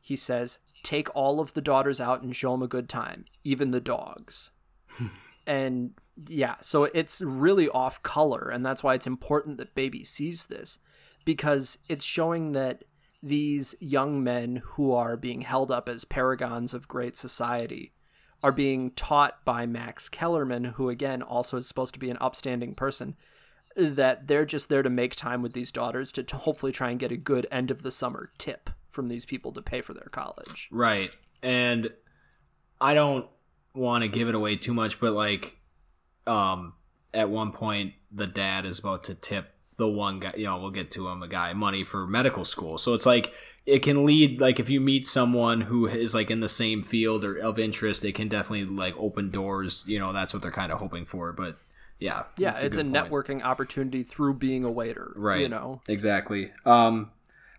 He says, "Take all of the daughters out and show them a good time, even the dogs." and yeah, so it's really off color, and that's why it's important that Baby sees this because it's showing that these young men who are being held up as paragons of great society are being taught by Max Kellerman, who again also is supposed to be an upstanding person, that they're just there to make time with these daughters to, hopefully try and get a good end of the summer tip from these people to pay for their college. Right. And I don't want to give it away too much, but like um at one point the dad is about to tip the one guy, you know, we'll get to him, a guy money for medical school. So it's like it can lead like if you meet someone who is like in the same field or of interest, it can definitely like open doors, you know, that's what they're kind of hoping for, but yeah. Yeah, that's it's a, point. networking opportunity through being a waiter. Right. You know. Exactly. Um,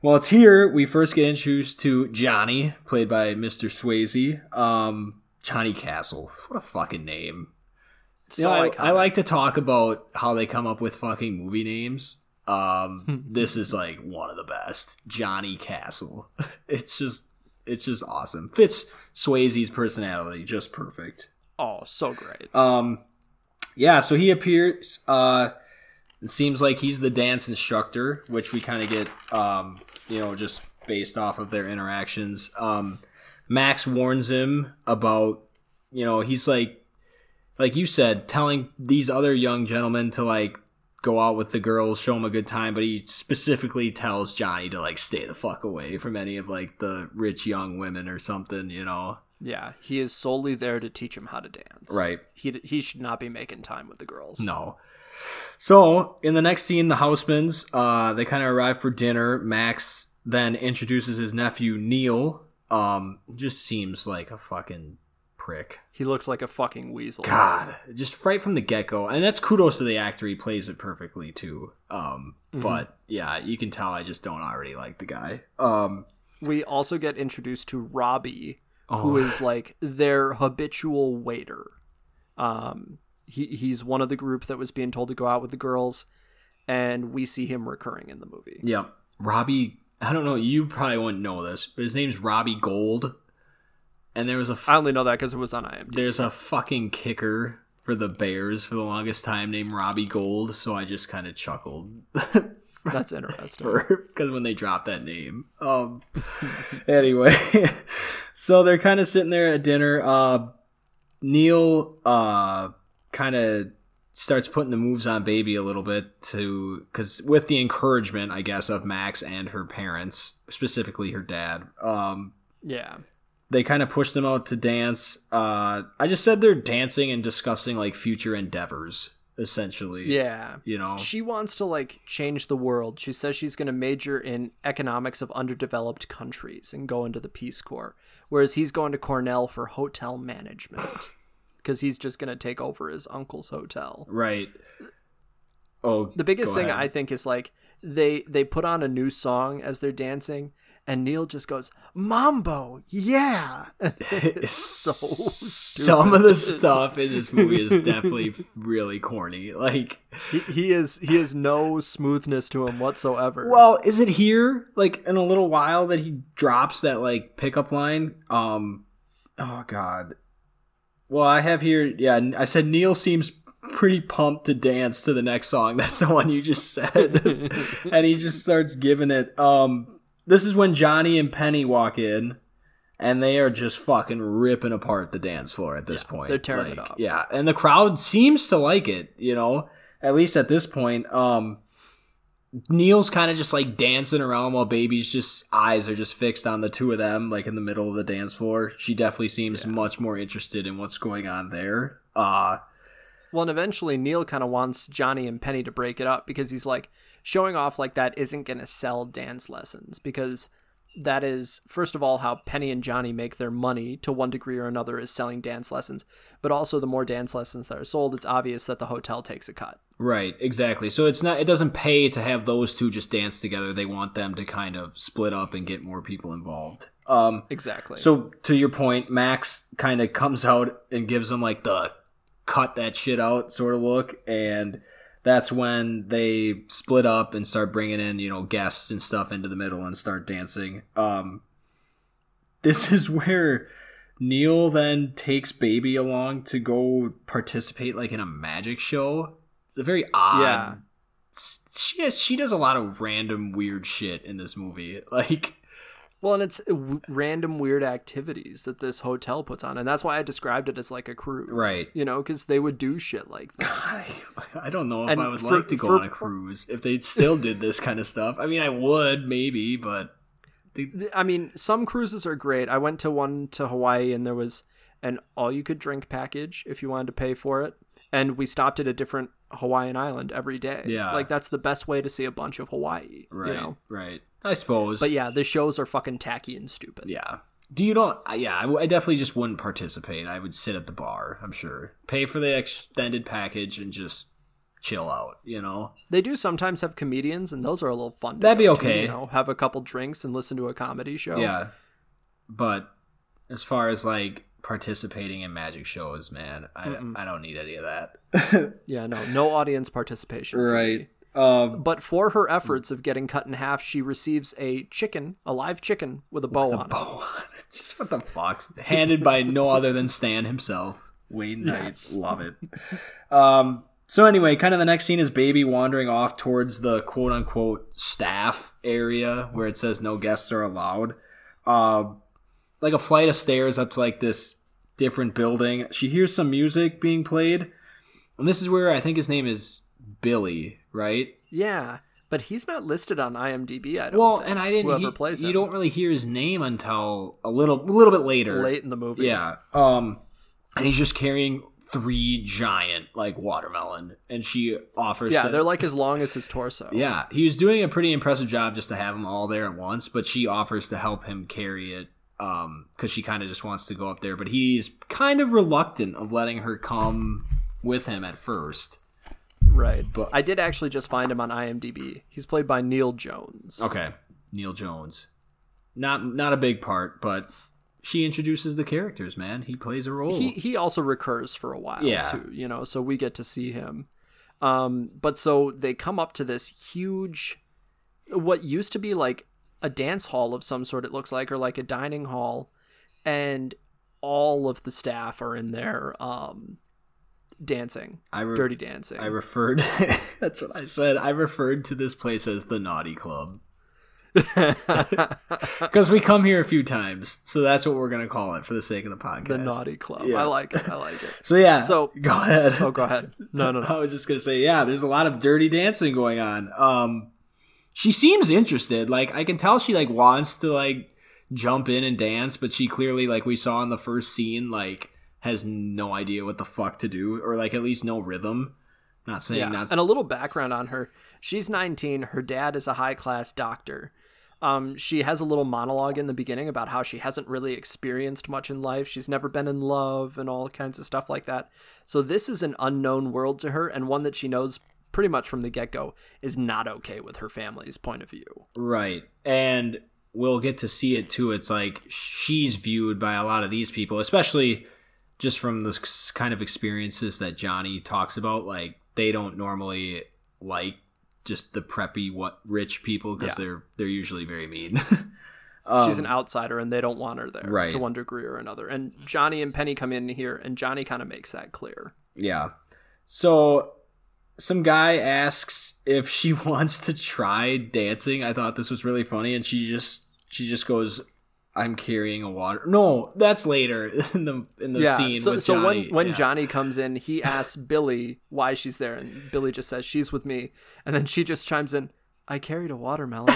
well, it's here we first get introduced to Johnny, played by Mr. Swayze. Um, Johnny Castle. What a fucking name. You know, I. I like to talk about how they come up with fucking movie names. Um, this is like one of the best. Johnny Castle. It's just, it's just awesome. Fits Swayze's personality just perfect. Oh, so great. Um, yeah, so he appears. Uh, it seems like he's the dance instructor, which we kind of get, um, you know, just based off of their interactions. Um, Max warns him about, you know, he's like, like you said, telling these other young gentlemen to like go out with the girls, show them a good time, but he specifically tells Johnny to like stay the fuck away from any of like the rich young women or something, you know. Yeah, he is solely there to teach him how to dance. Right. He he should not be making time with the girls. No. So in the next scene, the Housemans uh, they kind of arrive for dinner. Max then introduces his nephew Neil. Um, just seems like a fucking prick. He looks like a fucking weasel. God, just right from the get go, and that's kudos to the actor. He plays it perfectly too. Um, but yeah, you can tell I just don't already like the guy. Um, We also get introduced to Robbie, Oh. who is like their habitual waiter. Um, he he's one of the group that was being told to go out with the girls, and we see him recurring in the movie. yeah, Robbie. I don't know. You probably wouldn't know this, but his name's Robbie Gould. And there was a f- I only know that because it was on IMDb. there's a fucking kicker for the Bears for the longest time named Robbie Gould, so I just kind of chuckled That's interesting. because when they dropped that name. Um, anyway, so they're kind of sitting there at dinner. Uh, Neil uh, kind of starts putting the moves on Baby a little bit to because with the encouragement, I guess, of Max and her parents, specifically her dad. Um, Yeah. they kind of push them out to dance. Uh, I just said they're dancing and discussing like future endeavors, essentially. Yeah. You know. She wants to like change the world. She says she's going to major in economics of underdeveloped countries and go into the Peace Corps, whereas he's going to Cornell for hotel management. because he's just going to take over his uncle's hotel. Right. Oh, The biggest thing ahead. I think is like they they put on a new song as they're dancing, and Neil just goes Mambo, yeah. it's so Some of the stuff in this movie is definitely really corny. Like, He, he is he has no smoothness to him whatsoever. well, is it here? Like in a little while that he drops that like pickup line? Um, oh god. Well, I have here. Yeah, I said Neil seems pretty pumped to dance to the next song. That's the one you just said, and he just starts giving it. Um, this is when Johnny and Penny walk in. And they are just fucking ripping apart the dance floor at this point. they're tearing it Like, up. Yeah, and the crowd seems to like it. You know, at least at this point. Um, Neil's kind of just like dancing around while Baby's just eyes are just fixed on the two of them, like in the middle of the dance floor. She definitely seems much more interested in what's going on there. Uh, Well, and eventually Neil kind of wants Johnny and Penny to break it up because he's like showing off like that isn't going to sell dance lessons because that is first of all how Penny and Johnny make their money to one degree or another is selling dance lessons, but also the more dance lessons that are sold, it's obvious that the hotel takes a cut. right, exactly. So it's not. It doesn't pay to have those two just dance together. They want them to kind of split up and get more people involved. Um, Exactly. So to your point, Max kind of comes out and gives them like the cut that shit out sort of look, and that's when they split up and start bringing in you know guests and stuff into the middle and start dancing. Um, this is where Neil then takes Baby along to go participate like in a magic show. It's a very odd. Yeah. She has, she does a lot of random weird shit in this movie. Like Well, and it's uh, w- random weird activities that this hotel puts on, and that's why I described it as like a cruise, Right. You know, because they would do shit like this. I, I don't know if And I would for- like to go for- on a cruise if they still did this kind of stuff. I mean, I would maybe, but I mean, some cruises are great. I went to one to Hawaii, and there was an all-you-could-drink package if you wanted to pay for it, and we stopped at a different Hawaiian island every day. Yeah. like that's the best way to see a bunch of Hawaii. right, You know, right. I suppose. but yeah, the shows are fucking tacky and stupid. yeah. Do you don't? Uh, yeah, I definitely just wouldn't participate. I would sit at the bar. I'm sure, pay for the extended package and just chill out. You know, They do sometimes have comedians, and those are a little fun. To That'd be go to, okay. you know, have a couple drinks and listen to a comedy show. yeah. But as far as like participating in magic shows, man, I, I don't need any of that. yeah, no, no audience participation. Right. Um, But for her efforts of getting cut in half, she receives a chicken, a live chicken with a bow on it. Oh, it's just what the fuck? Handed by no other than Stan himself. Wayne Knight. Love it. Um, so anyway, kind of the next scene is Baby wandering off towards the quote unquote staff area where it says no guests are allowed. Um, like a flight of stairs up to like this different building. She hears some music being played. And this is where I think his name is Billy, right? Yeah, but he's not listed on IMDb. I don't. Know. Well, think, and I didn't. Whoever he- plays you him. don't really hear his name until a little, a little bit later. late in the movie. Yeah. Um, and he's just carrying three giant like watermelon, and she offers. yeah, they're like as long as his torso. Yeah, he was doing a pretty impressive job just to have them all there at once, but she offers to help him carry it um because she kind of just wants to go up there, but he's kind of reluctant of letting her come with him at first. right. But- I did actually just find him on IMDb. He's played by Neil Jones. Okay, Neil Jones, not not a big part, but she introduces the characters. Man, he plays a role. He he also recurs for a while Yeah. too. You know, so we get to see him. Um, but so they come up to this huge, what used to be like a dance hall of some sort. It looks like, or like a dining hall, and all of the staff are in there, um, dancing, I re- dirty dancing. I referred. that's what I said. I referred to this place as the Naughty Club because we come here a few times, so that's what we're gonna call it for the sake of the podcast. the naughty club. Yeah. I like it. I like it. So yeah. So- go ahead. Oh, go ahead. No, no, no. I was just gonna say, yeah, there's a lot of dirty dancing going on. Um, she seems interested. Like I can tell she like wants to like jump in and dance, but she clearly, like we saw in the first scene, like has no idea what the fuck to do, or like at least no rhythm. Not saying Yeah. that's And a little background on her. She's 19. Her dad is a high class doctor. Um, she has a little monologue in the beginning about how she hasn't really experienced much in life. She's never been in love and all kinds of stuff like that. So this is an unknown world to her and one that she knows pretty much from the get go is not okay with her family's point of view. Right. And we'll get to see it too. It's like she's viewed by a lot of these people, especially just from the kind of experiences that Johnny talks about. Like they don't normally like just the preppy what rich people because Yeah. they're they're usually very mean. She's an outsider and they don't want her there Um, Right. to one degree or another. And Johnny and Penny come in here and Johnny kind of makes that clear. yeah. So some guy asks if she wants to try dancing. I thought this was really funny, and she just she just goes. I'm carrying a water. No, that's later in the in the yeah. scene. So, so Johnny. when when Yeah. Johnny comes in, he asks Billy why she's there, and Billy just says she's with me, and then she just chimes in, "I carried a watermelon."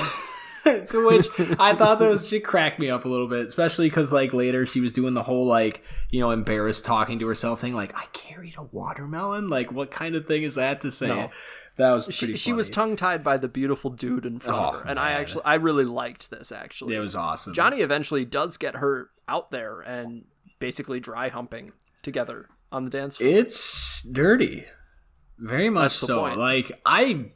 to which I thought that was she cracked me up a little bit, especially because like later she was doing the whole like you know embarrassed talking to herself thing, like I carried a watermelon. Like what kind of thing is that to say? No. That was she pretty she was tongue tied by the beautiful dude in front of Oh, her, and I actually I really liked this actually. it was awesome. Johnny eventually does get her out there and basically dry humping together on the dance floor. It's dirty, very much so. point. Like I,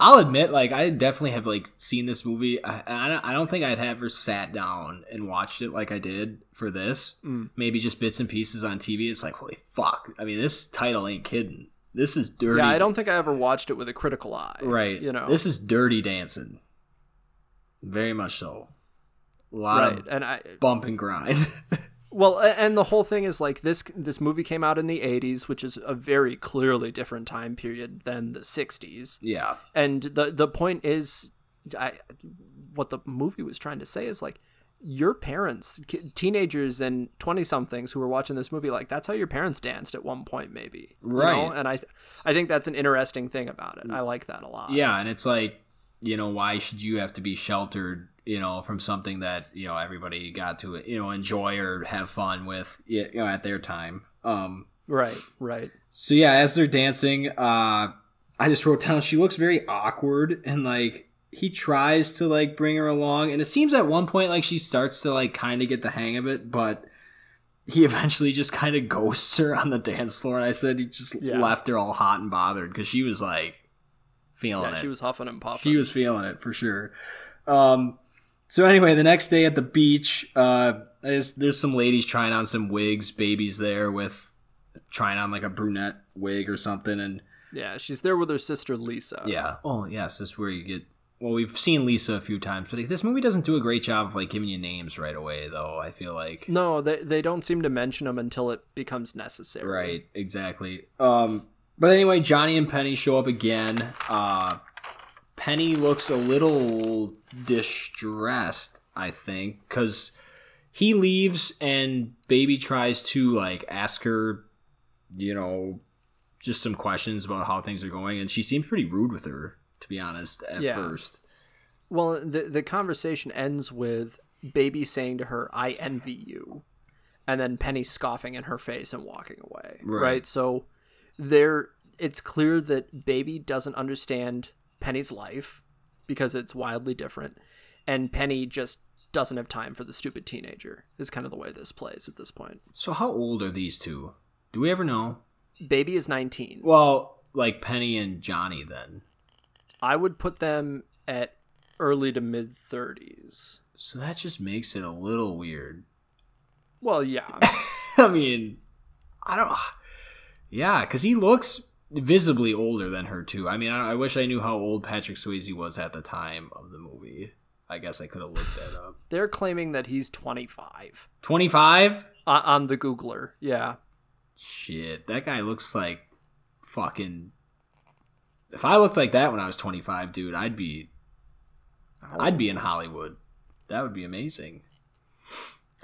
I'll admit, like I definitely have like seen this movie. I, I don't- I don't think I'd ever sat down and watched it like I did for this. Mm. Maybe just bits and pieces on TV. It's like holy fuck. I mean, this title ain't kidding. This is dirty. Yeah, I don't think I ever watched it with a critical eye. Right. You know. this is dirty dancing. Very much so. A lot right. of And I bump and grind. well, and the whole thing is like this this movie came out in the 80s, which is a very clearly different time period than the 60s. yeah. And the the point is I what the movie was trying to say is like your parents, teenagers and 20 somethings who were watching this movie like that's how your parents danced at one point maybe. you know? Right. And I th- I think that's an interesting thing about it. I like that a lot. Yeah, and it's like, you know, why should you have to be sheltered, you know, from something that, you know, everybody got to, you know, enjoy or have fun with, you know, at their time. Um Right, right. so yeah, as they're dancing, uh I just wrote down she looks very awkward and like he tries to like bring her along and it seems at one point like she starts to like kind of get the hang of it, but he eventually just kind of ghosts her on the dance floor and I said he just Yeah. left her all hot and bothered cuz she was like feeling Yeah, it. she was huffing and puffing. She was feeling it for sure. Um, so anyway, the next day at the beach, uh, there's there's some ladies trying on some wigs. Babies there with trying on like a brunette wig or something, and Yeah, she's there with her sister Lisa. yeah. Oh yes, this is where you get. Well, we've seen Lisa a few times, but this movie doesn't do a great job of like giving you names right away, though. I feel like No, they they don't seem to mention them until it becomes necessary. Right, exactly. Um, but anyway, Johnny and Penny show up again. Uh, Penny looks a little distressed, I think, because he leaves and Baby tries to like ask her, you know, just some questions about how things are going, and she seems pretty rude with her, to be honest, at Yeah. first. Well, the the conversation ends with Baby saying to her, "I envy you," and then Penny scoffing in her face and walking away. Right. Right. So there, it's clear that Baby doesn't understand Penny's life because it's wildly different, and Penny just doesn't have time for the stupid teenager. Is kind of the way this plays at this point. So, how old are these two? Do we ever know? Baby is nineteen. Well, like Penny and Johnny, then. I would put them at early to mid thirties. So that just makes it a little weird. Well, yeah. I mean, I don't. Yeah, because he looks visibly older than her too. I mean, I, I wish I knew how old Patrick Swayze was at the time of the movie. I guess I could have looked that up. They're claiming that he's 25 Twenty five. uh, on the Googler. Yeah. Shit, that guy looks like fucking. If I looked like that when I was twenty five, dude, I'd be. I'd be in Hollywood. That would be amazing.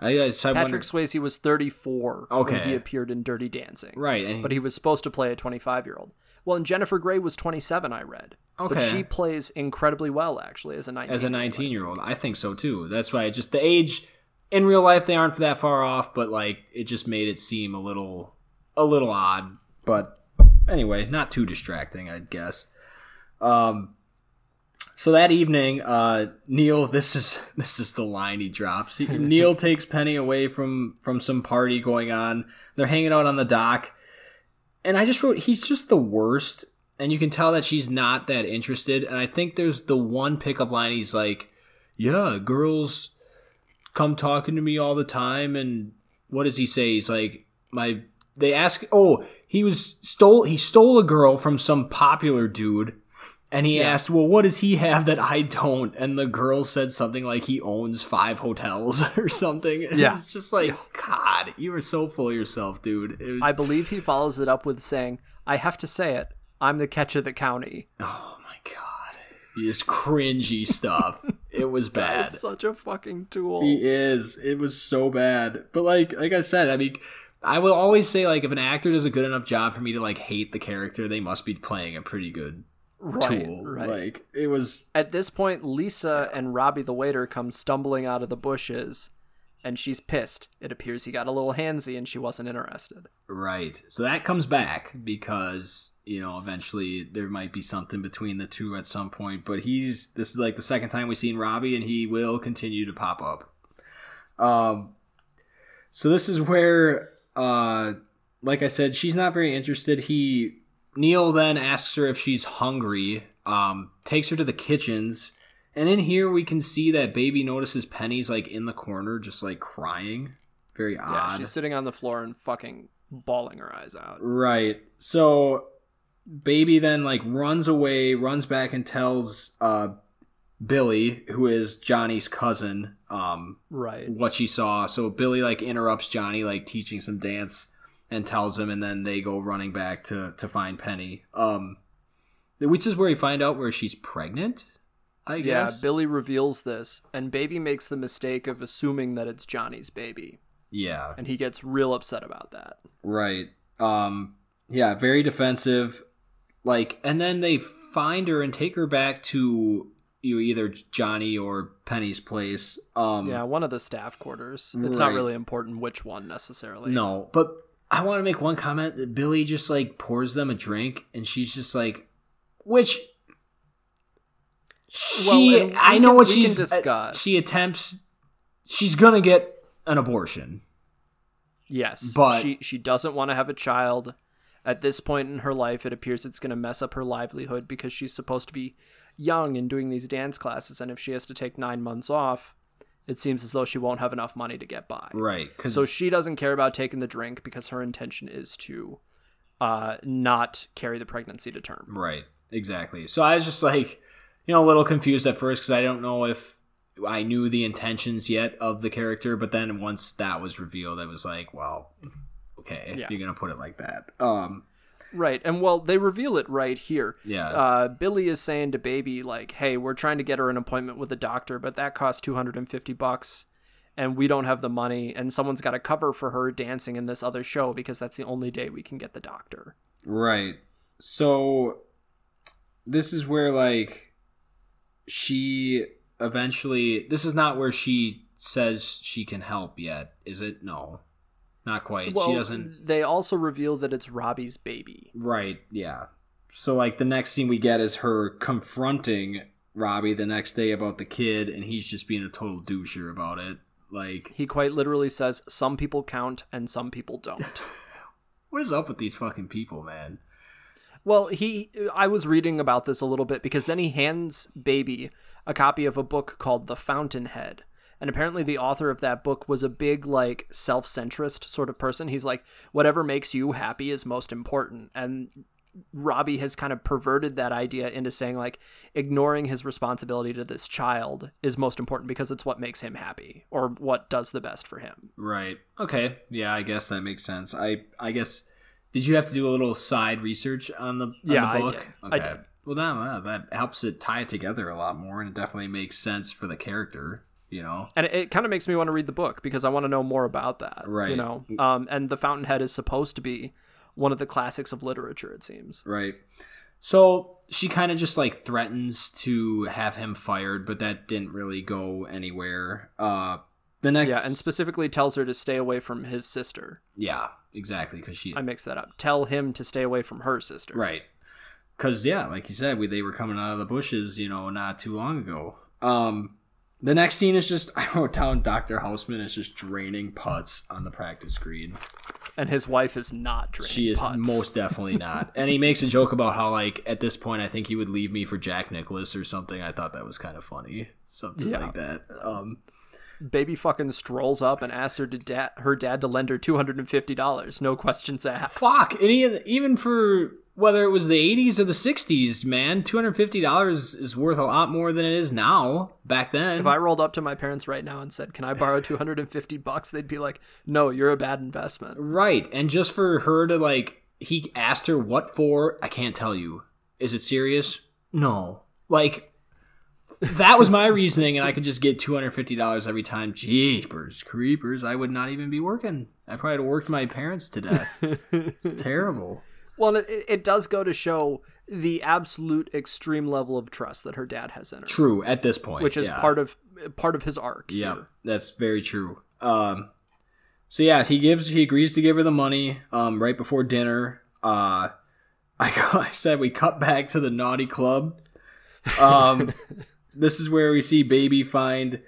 I, so I Patrick wonder- Swayze was 34 when Okay. he appeared in Dirty Dancing. right, and But he was supposed to play a 25 year old. Well, and Jennifer Grey was 27, I read. But Okay. she plays incredibly well, actually, as a 19 as a 19 year old i think so too that's why just the age in real life they aren't that far off but like it just made it seem a little a little odd but anyway not too distracting i guess um So that evening, uh, Neil, this is this is the line he drops. He, Neil takes Penny away from from some party going on. They're hanging out on the dock, and I just wrote, he's just the worst. And you can tell that she's not that interested. And I think there's the one pickup line. He's like, "Yeah, girls come talking to me all the time." And what does he say? He's like, "My." They ask, "Oh, he was stole. He stole a girl from some popular dude." And he Yeah. asked, "Well, what does he have that I don't?" And the girl said something like he owns five hotels or something. And Yeah. it's just like, God, you were so full of yourself, dude. It was, I believe he follows it up with saying, "I have to say it. I'm the catch of the county." oh my god, just cringy stuff. it was bad. Such a fucking tool. He is. It was so bad. But like, like I said, I mean, I will always say like, if an actor does a good enough job for me to like hate the character, they must be playing a pretty good right, tool. right. Like, it was At this point, Lisa and Robbie the waiter come stumbling out of the bushes, and she's pissed. It appears he got a little handsy and she wasn't interested. Right. So that comes back because, you know, eventually there might be something between the two at some point. But he's this is like the second time we've seen Robbie and he will continue to pop up. Um so this is where uh like I said, she's not very interested. He Neil then asks her if she's hungry, um, takes her to the kitchens, and in here we can see that baby notices Penny's like in the corner, just like crying. Very odd. Yeah, she's sitting on the floor and fucking bawling her eyes out. Right. So baby then like runs away, runs back and tells uh Billy, who is Johnny's cousin, um Right. what she saw. So Billy like interrupts Johnny like teaching some dance and tells him and then they go running back to to find Penny. Um which is where you find out where she's pregnant, I Yeah, guess. Billy reveals this, and Baby makes the mistake of assuming that it's Johnny's baby, Yeah. and he gets real upset about that. Right. Um yeah, very defensive. Like and then they find her and take her back to you know, either Johnny or Penny's place. Um Yeah, one of the staff quarters. It's not really important which one necessarily. No, but I want to make one comment that Billy just like pours them a drink and she's just like which she and we I know can- what she's discuss. she attempts she's going to get an abortion. Yes, But- she she doesn't want to have a child. At this point in her life, it appears it's going to mess up her livelihood because she's supposed to be young and doing these dance classes, and if she has to take nine months off, it seems as though she won't have enough money to get by. Right, cuz So she doesn't care about taking the drink because her intention is to uh, not carry the pregnancy to term. Right, exactly. So I was just like, you know, a little confused at first because I don't know if I knew the intentions yet of the character, but then once that was revealed, I was like, well, okay, Yeah. you're gonna put it like that. Um, Right, and well, they reveal it right here. yeah, Uh, Billy is saying to Baby, like, "Hey, we're trying to get her an appointment with a doctor, but that costs two hundred and fifty bucks, and we don't have the money. And someone's got to cover for her dancing in this other show because that's the only day we can get the doctor." right. So this is where like she eventually. This is not where she says she can help yet, is it? No, not quite. Well, she doesn't. They also reveal that it's Robbie's baby. Right, yeah. So like the next scene we get is her confronting Robbie the next day about the kid and he's just being a total doucher about it. Like He quite literally says, "Some people count and some people don't." what is up with these fucking people, man? Well, he I was reading about this a little bit because then he hands baby a copy of a book called The Fountainhead. And apparently the author of that book was a big like self-centrist sort of person. He's like whatever makes you happy is most important. And Robbie has kind of perverted that idea into saying like ignoring his responsibility to this child is most important because it's what makes him happy or what does the best for him. Right. Okay. Yeah, I guess that makes sense. I I guess did you have to do a little side research on the, on Yeah, the book? did. I did. Well, that, that helps it tie it together a lot more, and it definitely makes sense for the character. You know, and it, it kind of makes me want to read the book because I want to know more about that. Right. You know, um, and the Fountainhead is supposed to be one of the classics of literature. It seems. Right. So she kind of just like threatens to have him fired, but that didn't really go anywhere. Uh, the next, Yeah, and specifically tells her to stay away from his sister. yeah, exactly, because she I mix that up. Tell him to stay away from her sister. right. because yeah, like you said, we they were coming out of the bushes, you know, not too long ago. Um, the next scene is just I wrote down Doctor Houseman is just draining putts on the practice green. And his wife is not draining. She is putts. most definitely not. and he makes a joke about how like at this point I think he would leave me for Jack Nicklaus or something. I thought that was kind of funny, something Yeah. like that. Um, baby fucking strolls up and asks her to da- her dad to lend her two hundred and fifty dollars. No questions asked. fuck, he, even for whether it was the 80s or the 60s, man, $250 is worth a lot more than it is now. Back then, If I rolled up to my parents right now and said, "Can I borrow two hundred and fifty bucks?" They'd be like, "No, you're a bad investment." Right. And just for her to like he asked her what for, I can't tell you. Is it serious? No. Like that was my reasoning and I could just get $250 every time. Jeepers creepers, I would not even be working. I probably have worked my parents to death. it's terrible. Well, it, it does go to show the absolute extreme level of trust that her dad has in her, True at this point. which is yeah. part of part of his arc. Yeah, here. that's very true. Um, so yeah, he gives he agrees to give her the money um, right before dinner. Uh, I, I said we cut back to the naughty club. Um, this is where we see Baby find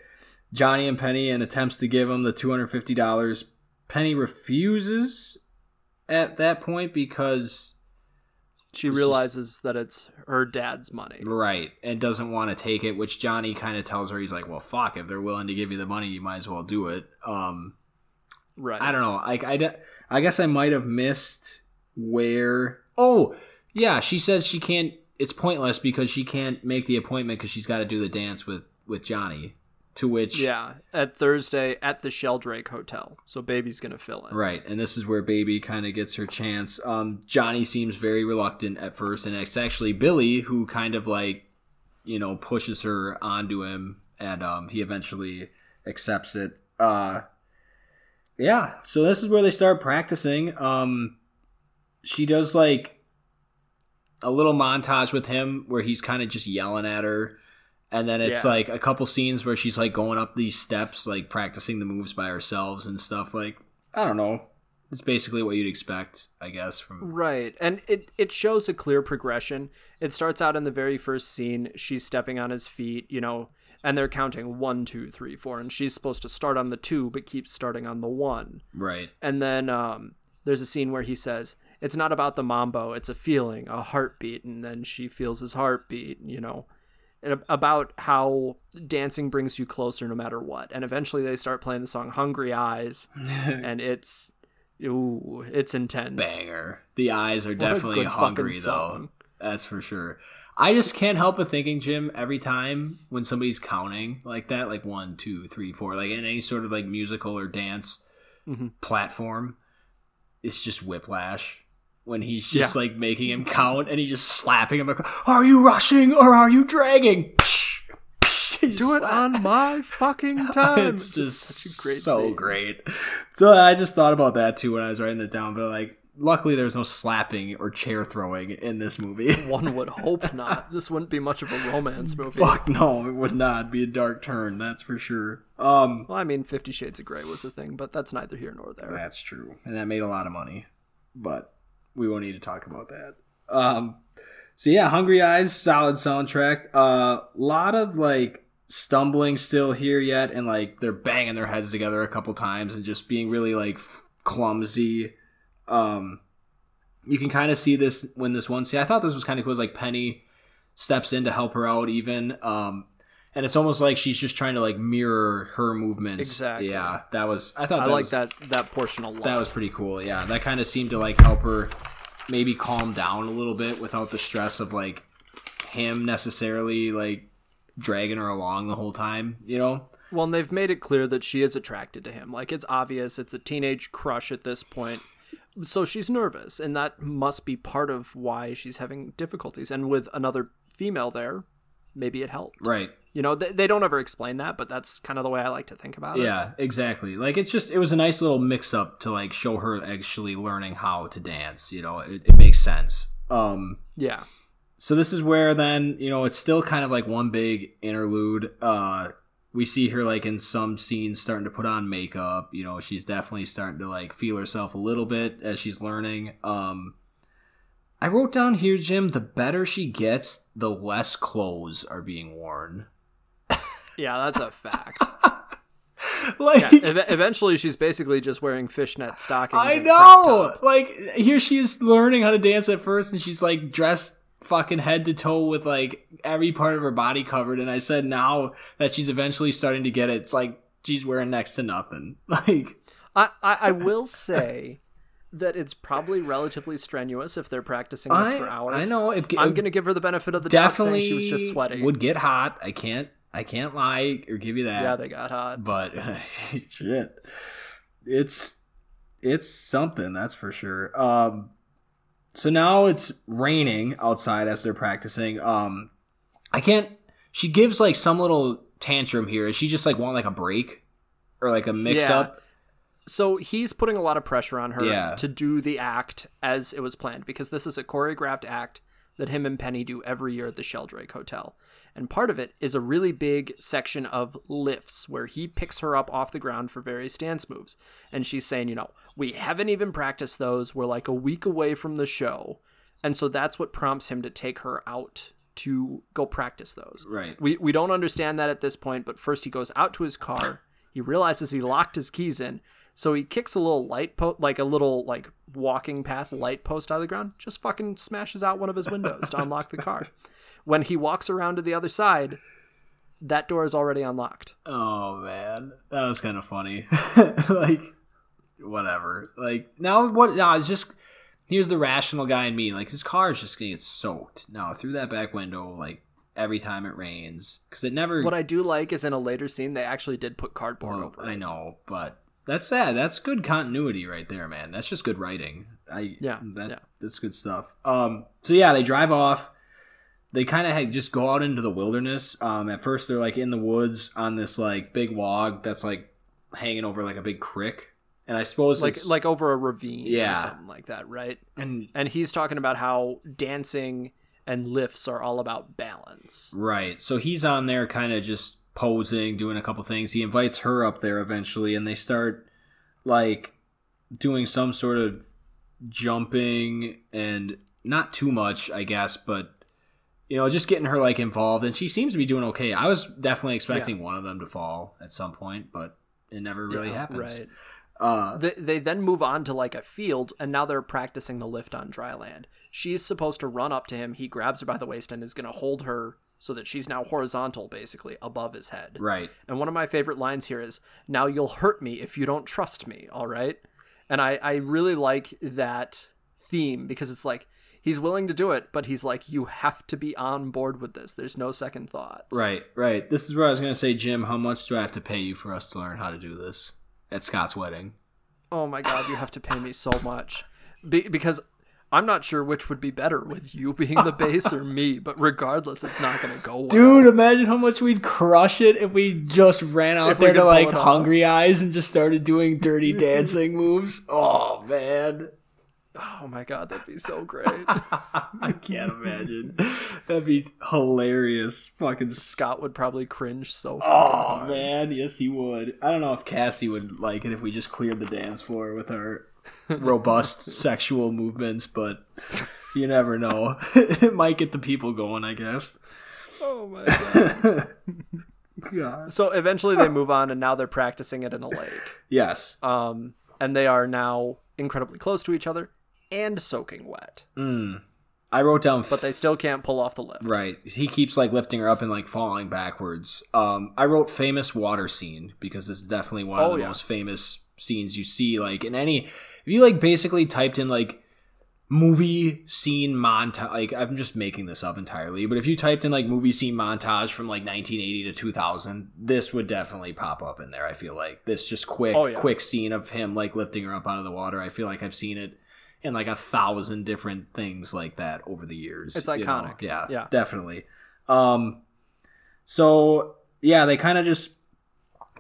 Johnny and Penny and attempts to give him the two hundred fifty dollars. Penny refuses at that point because She realizes that it's her dad's money. Right, and doesn't want to take it, which Johnny kind of tells her he's like, "Well, fuck, if they're willing to give you the money, you might as well do it." Um, Right. I don't know. Like I, I guess I might have missed where. Oh, yeah. She says she can't. It's pointless because she can't make the appointment because she's got to do the dance with with Johnny. To which, Yeah, at Thursday at the Sheldrake Hotel. So baby's gonna fill in. right, and this is where Baby kind of gets her chance. Um, Johnny seems very reluctant at first, and it's actually Billy who kind of like, you know, pushes her onto him, and um, he eventually accepts it. Uh, yeah, so this is where they start practicing. Um, she does like a little montage with him where he's kind of just yelling at her. And then it's Yeah. like a couple scenes where she's like going up these steps, like practicing the moves by herself and stuff. Like, I don't know. It's basically what you'd expect, I guess, from Right. And it, it shows a clear progression. It starts out in the very first scene. She's stepping on his feet, you know, and they're counting one, two, three, four. And she's supposed to start on the two, but keeps starting on the one. right. And then um, there's a scene where he says, It's not about the mambo, it's a feeling, a heartbeat. And then she feels his heartbeat, you know, and about how dancing brings you closer no matter what. And eventually they start playing the song Hungry Eyes, and it's. Ooh, it's intense. Banger. The eyes are a definitely hungry, though. That's for sure. I just can't help but thinking, Jim, every time when somebody's counting like that, like one, two, three, four, like in any sort of like musical or dance Mhm. platform, it's just whiplash. When he's just Yeah. like making him count and he's just slapping him. Like, are you rushing or are you dragging? Do it on my fucking time. it's just such a great so scene. great. So I just thought about that too when I was writing it down. But like, luckily there's no slapping or chair throwing in this movie. One would hope not. This wouldn't be much of a romance movie. Fuck no, it would not be a dark turn. That's for sure. Um, Well, I mean, Fifty Shades of Grey was a thing, but that's neither here nor there. that's true, and that made a lot of money. But we won't need to talk about that. Um, so yeah, Hungry Eyes, solid soundtrack. A uh, lot of like stumbling still here yet, and like they're banging their heads together a couple times and just being really like f- clumsy. Um, you can kind of see this when this one. See, I thought this was kind of cool. Like Penny steps in to help her out, even. Um, and it's almost like she's just trying to like mirror her movements. Exactly. Yeah, that was. I thought I like that that portion a lot. that was pretty cool. Yeah, that kind of seemed to like help her maybe calm down a little bit without the stress of like him necessarily like dragging her along the whole time. You know? Well, and they've made it clear that she is attracted to him. Like it's obvious it's a teenage crush at this point. So she's nervous, and that must be part of why she's having difficulties. And with another female there, maybe it helped. Right. You know, they, they don't ever explain that, but that's kind of the way I like to think about it. Yeah, exactly. Like it's just it was a nice little mix up to like show her actually learning how to dance. You know, it, it makes sense. Um, Yeah. so this is where then you know it's still kind of like one big interlude uh we see her like in some scenes starting to put on makeup you know she's definitely starting to like feel herself a little bit as she's learning um I wrote down here, Jim, the better she gets, the less clothes are being worn. Yeah, that's a fact. like Yeah, ev- eventually she's basically just wearing fishnet stockings. I know. Like here she's learning how to dance at first and she's like dressed fucking head to toe with like every part of her body covered and I said now that she's eventually starting to get it, it's like she's wearing next to nothing. Like I, I, I will say that it's probably relatively strenuous if they're practicing this I, for hours. I know it, I'm gonna give her the benefit of the doubt, definitely saying she was just sweating. would get hot. I can't I can't lie or give you that. yeah, they got hot. but shit it's it's something that's for sure um so now it's raining outside as they're practicing um i can't she gives like some little tantrum here is she just like want like a break or like a mix Yeah. up So he's putting a lot of pressure on her Yeah. to do the act as it was planned because this is a choreographed act that him and Penny do every year at the Sheldrake Hotel. And part of it is a really big section of lifts where he picks her up off the ground for various dance moves. And she's saying, you know, we haven't even practiced those. We're like a week away from the show. And so that's what prompts him to take her out to go practice those. right We we don't understand that at this point, but first he goes out to his car. He realizes he locked his keys in, so he kicks a little light post, like a little like walking path light post out of the ground. Just fucking smashes out one of his windows to unlock the car. When he walks around to the other side, that door is already unlocked. oh man that was kind of funny like whatever like now what now it's just here's the rational guy in me like his car is just gonna get soaked now through that back window like every time it rains because it never What I do like is in a later scene they actually did put cardboard over I know, but that's sad. That's good continuity right there, man. That's just good writing. I Yeah, that, yeah. that's good stuff. Um, so yeah, they drive off. They kind of had just go out into the wilderness. Um, at first they're like in the woods on this like big log that's like hanging over like a big crick, and I suppose Like it's- like over a ravine Yeah. or something like that, right? and And he's talking about how dancing and lifts are all about balance. Right. So he's on there kind of just posing, doing a couple things. He invites her up there eventually and they start like doing some sort of jumping and not too much, I guess, but you know, just getting her like involved and she seems to be doing okay. I was definitely expecting one of them to fall at some point, but it never really Yeah, happens. Right. Uh They, they then move on to like a field, and now they're practicing the lift on dry land. She's supposed to run up to him. He grabs her by the waist and is going to hold her so that she's now horizontal, basically, above his head. right. And one of my favorite lines here is, Now you'll hurt me if you don't trust me, all right? And I, I really like that theme because it's like, he's willing to do it, but he's like, You have to be on board with this. There's no second thoughts. Right, right. This is where I was going to say, Jim, how much do I have to pay you for us to learn how to do this at Scott's wedding? Oh my god, you have to pay me so much. Be- because I'm not sure which would be better with you being the bass or me, but regardless, it's not going to go well. Dude, imagine how much we'd crush it if we just ran out If there to like. Hungry Eyes and just started doing dirty dancing moves. Oh man, Oh my god, that'd be so great. I can't imagine. That'd be hilarious. Fucking. Scott would probably cringe so Oh man, yes he would. I don't know if Cassie would like it if we just cleared the dance floor with our robust sexual movements, but you never know. it might get the people going, I guess. Oh my god. God. so eventually they move on and now they're practicing it in a lake. Yes. Um and they are now incredibly close to each other and soaking wet. Mm. I wrote down But they still can't pull off the lift. Right. He keeps like lifting her up and like falling backwards. Um, I wrote famous water scene because it's definitely one of Oh, the yeah. most famous scenes you see. Like in any, if you like basically typed in like movie scene montage, like I'm just making this up entirely, but if you typed in like movie scene montage from like 1980 to 2000, this would definitely pop up in there. I feel like this just quick, Oh, yeah. quick scene of him like lifting her up out of the water. I feel like I've seen it in like a thousand different things like that over the years. It's you know? iconic. Yeah, Yeah. definitely. Um, so yeah, they kind of just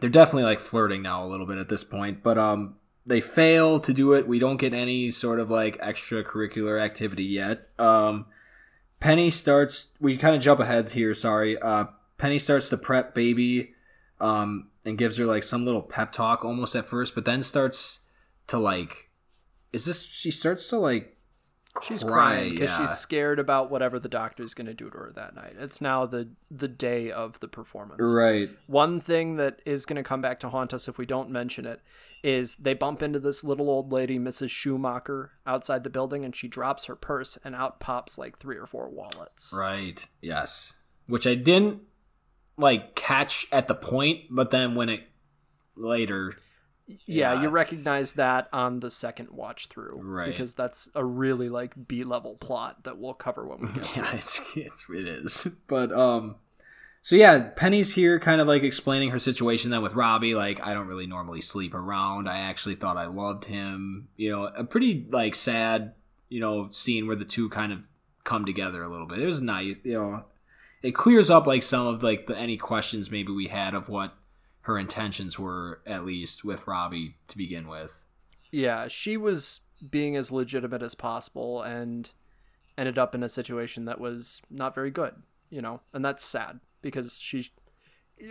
they're definitely like flirting now a little bit at this point, but um, they fail to do it. We don't get any sort of like extracurricular activity yet. Um, Penny starts. We kind of jump ahead here. Sorry. Uh, Penny starts to prep baby, um, and gives her like some little pep talk almost at first, but then starts to like. Is this? She starts to like She's crying because yeah. she's scared about whatever the doctor's going to do to her that night. It's now the the day of the performance. right. One thing that is going to come back to haunt us if we don't mention it is they bump into this little old lady, Mrs. Schumacher, outside the building, and she drops her purse, and out pops like three or four wallets. Right. Yes. Which I didn't like catch at the point, but then when it later Yeah, Yeah. you recognize that on the second watch through, Right. Because that's a really like B level plot that we'll cover when we get yeah, it's, it's it is. But um so yeah, Penny's here kind of like explaining her situation then with Robbie like I don't really normally sleep around. I actually thought I loved him. You know, a pretty like sad, you know, scene where the two kind of come together a little bit. It was nice, you know. It clears up like some of like the any questions maybe we had of what her intentions were at least with Robbie to begin with. Yeah, she was being as legitimate as possible and ended up in a situation that was not very good, you know, and that's sad because she,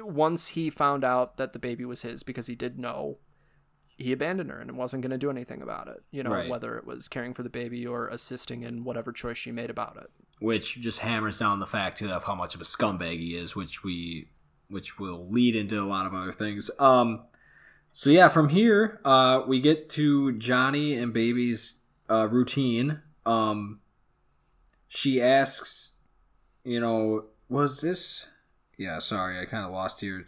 once he found out that the baby was his because he did know, he abandoned her and wasn't going to do anything about it, you know, Right. whether it was caring for the baby or assisting in whatever choice she made about it. which just hammers down the fact too of how much of a scumbag he is, which we which will lead into a lot of other things. Um so yeah, from here, uh we get to Johnny and Baby's uh routine. Um she asks, you know, was this yeah, sorry, I kind of lost here.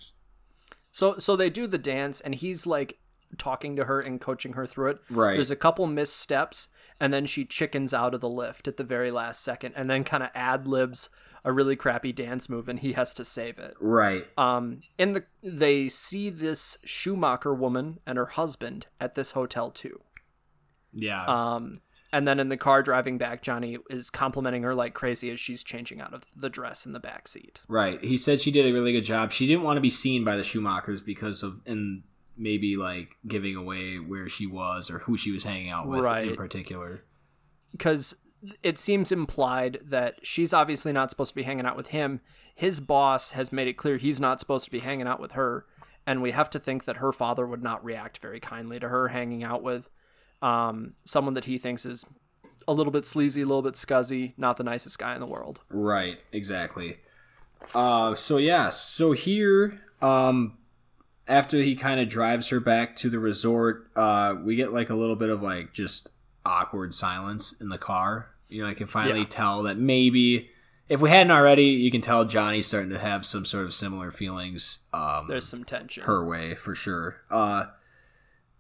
So, so they do the dance and he's like talking to her and coaching her through it. Right. There's a couple missteps, and then she chickens out of the lift at the very last second, and then kind of ad libs a really crappy dance move, and he has to save it. Right. Um, in the they see this Schumacher woman and her husband at this hotel too. Yeah. Um, and then in the car driving back, Johnny is complimenting her like crazy as she's changing out of the dress in the back seat. Right. He said she did a really good job. She didn't want to be seen by the Schumachers because of and maybe like giving away where she was or who she was hanging out with in particular. because it seems implied that she's obviously not supposed to be hanging out with him. His boss has made it clear he's not supposed to be hanging out with her, and we have to think that her father would not react very kindly to her hanging out with um, someone that he thinks is a little bit sleazy, a little bit scuzzy, not the nicest guy in the world. Right, exactly. Uh so yeah, so here um after he kind of drives her back to the resort, uh we get like a little bit of like just awkward silence in the car. You know, I can finally Yeah. tell that maybe if we hadn't already, you can tell Johnny's starting to have some sort of similar feelings um There's some tension. her way for sure. Uh,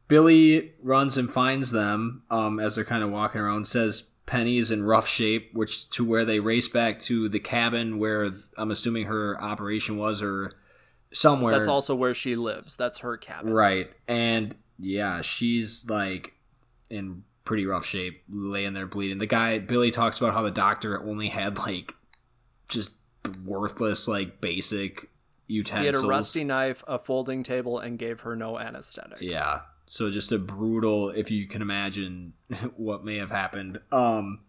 Billy runs and finds them um, as they're kind of walking around. Says Penny's in rough shape, which to where they race back to the cabin where I'm assuming her operation was, or somewhere. That's also where she lives. That's her cabin. right. And yeah, she's like in pretty rough shape, laying there bleeding. The guy Billy talks about how the doctor only had like just worthless, like basic utensils. He had a rusty knife, a folding table, and gave her no anesthetic. Yeah. So just a brutal, if you can imagine what may have happened. Um,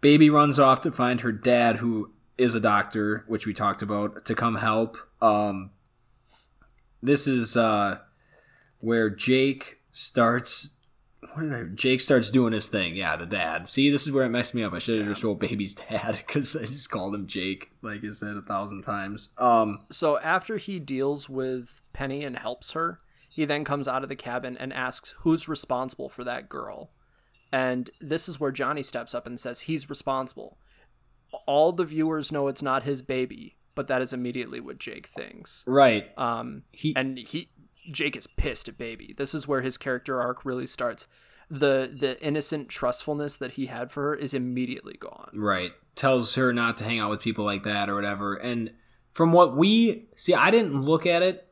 baby runs off to find her dad, who is a doctor, which we talked about, to come help. Um, this is uh, where Jake starts. What did I, Jake starts doing his thing. Yeah, the dad. See, this is where it messed me up. I should have just wrote baby's dad because I just called him Jake, like I said a thousand times. Um, So after he deals with Penny and helps her, he then comes out of the cabin and asks who's responsible for that girl. And this is where Johnny steps up and says he's responsible. All the viewers know it's not his baby, but that is immediately what Jake thinks. right. Um, He and he Jake is pissed at baby. This is where his character arc really starts. The the innocent trustfulness that he had for her is immediately gone. Right. Tells her not to hang out with people like that or whatever. And from what we see, I didn't look at it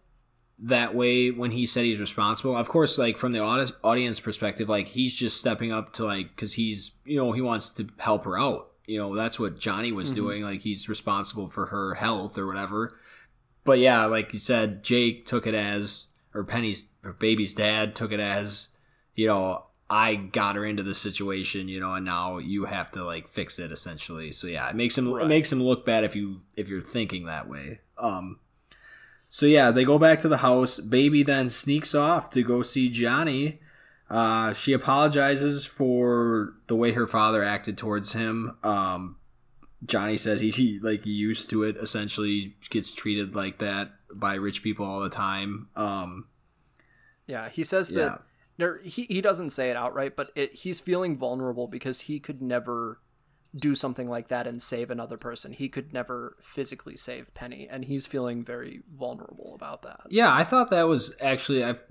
that way when he said he's responsible. Of course, like from the audience perspective, like he's just stepping up to like because he's you know he wants to help her out. You know that's what Johnny was mm-hmm. doing. Like he's responsible for her health or whatever. But yeah, like you said, Jake took it as or Penny's or baby's dad took it as you know I got her into this situation, you know, and now you have to like fix it essentially. So yeah, it makes him it makes him look bad if you if you're thinking that way. Um so yeah, they go back to the house. Baby then sneaks off to go see Johnny. Uh, she apologizes for the way her father acted towards him. Um, Johnny says he's he, like used to it. Essentially, gets treated like that by rich people all the time. Um, yeah, he says Yeah. that. No, he he doesn't say it outright, but it, he's feeling vulnerable because he could never do something like that and save another person. He could never physically save Penny, and he's feeling very vulnerable about that. Yeah, I thought that was actually. I've,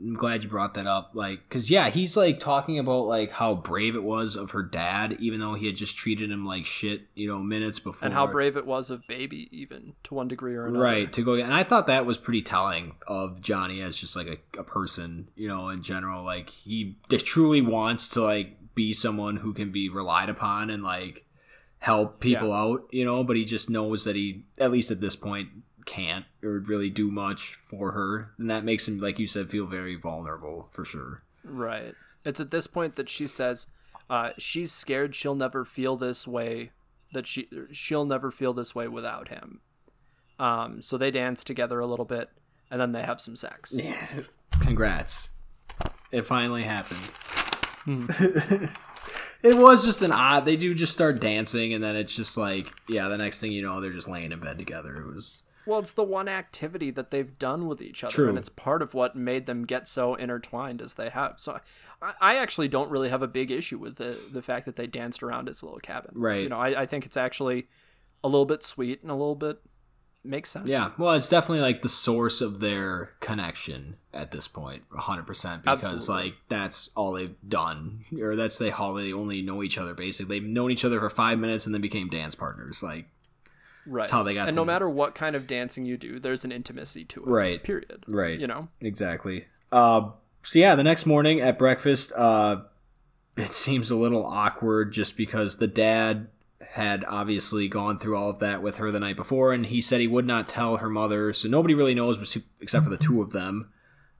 I'm glad you brought that up. Like, because yeah, he's like talking about like how brave it was of her dad, even though he had just treated him like shit, you know, minutes before. And how brave it was of Baby, even to one degree or another. right to go. And I thought that was pretty telling of Johnny as just like a, a person, you know, in general. Like he truly wants to like be someone who can be relied upon and like help people out, you know. But he just knows that he, at least at this point, can't or really do much for her, and that makes him, like you said, feel very vulnerable for sure. Right. It's at this point that she says uh, she's scared she'll never feel this way. That she she'll never feel this way without him. Um, so they dance together a little bit, and then they have some sex. Yeah. Congrats. It finally happened. it was just an odd. They do just start dancing, and then it's just like, yeah, the next thing you know, they're just laying in bed together. It was. Well, it's the one activity that they've done with each other, True. and it's part of what made them get so intertwined as they have. So, I, I actually don't really have a big issue with the the fact that they danced around his little cabin. Right. You know, I, I think it's actually a little bit sweet and a little bit makes sense. Yeah, well, it's definitely like the source of their connection at this point, 100%, because Absolutely. like that's all they've done, or that's they how they only know each other basically. They've known each other for five minutes and then became dance partners. Like, right. how they got And no matter what kind of dancing you do, there's an intimacy to it. Right. Period. right. You know. Exactly. Uh, so yeah, the next morning at breakfast, uh, it seems a little awkward just because the dad had obviously gone through all of that with her the night before, and he said he would not tell her mother, so nobody really knows except for the two of them.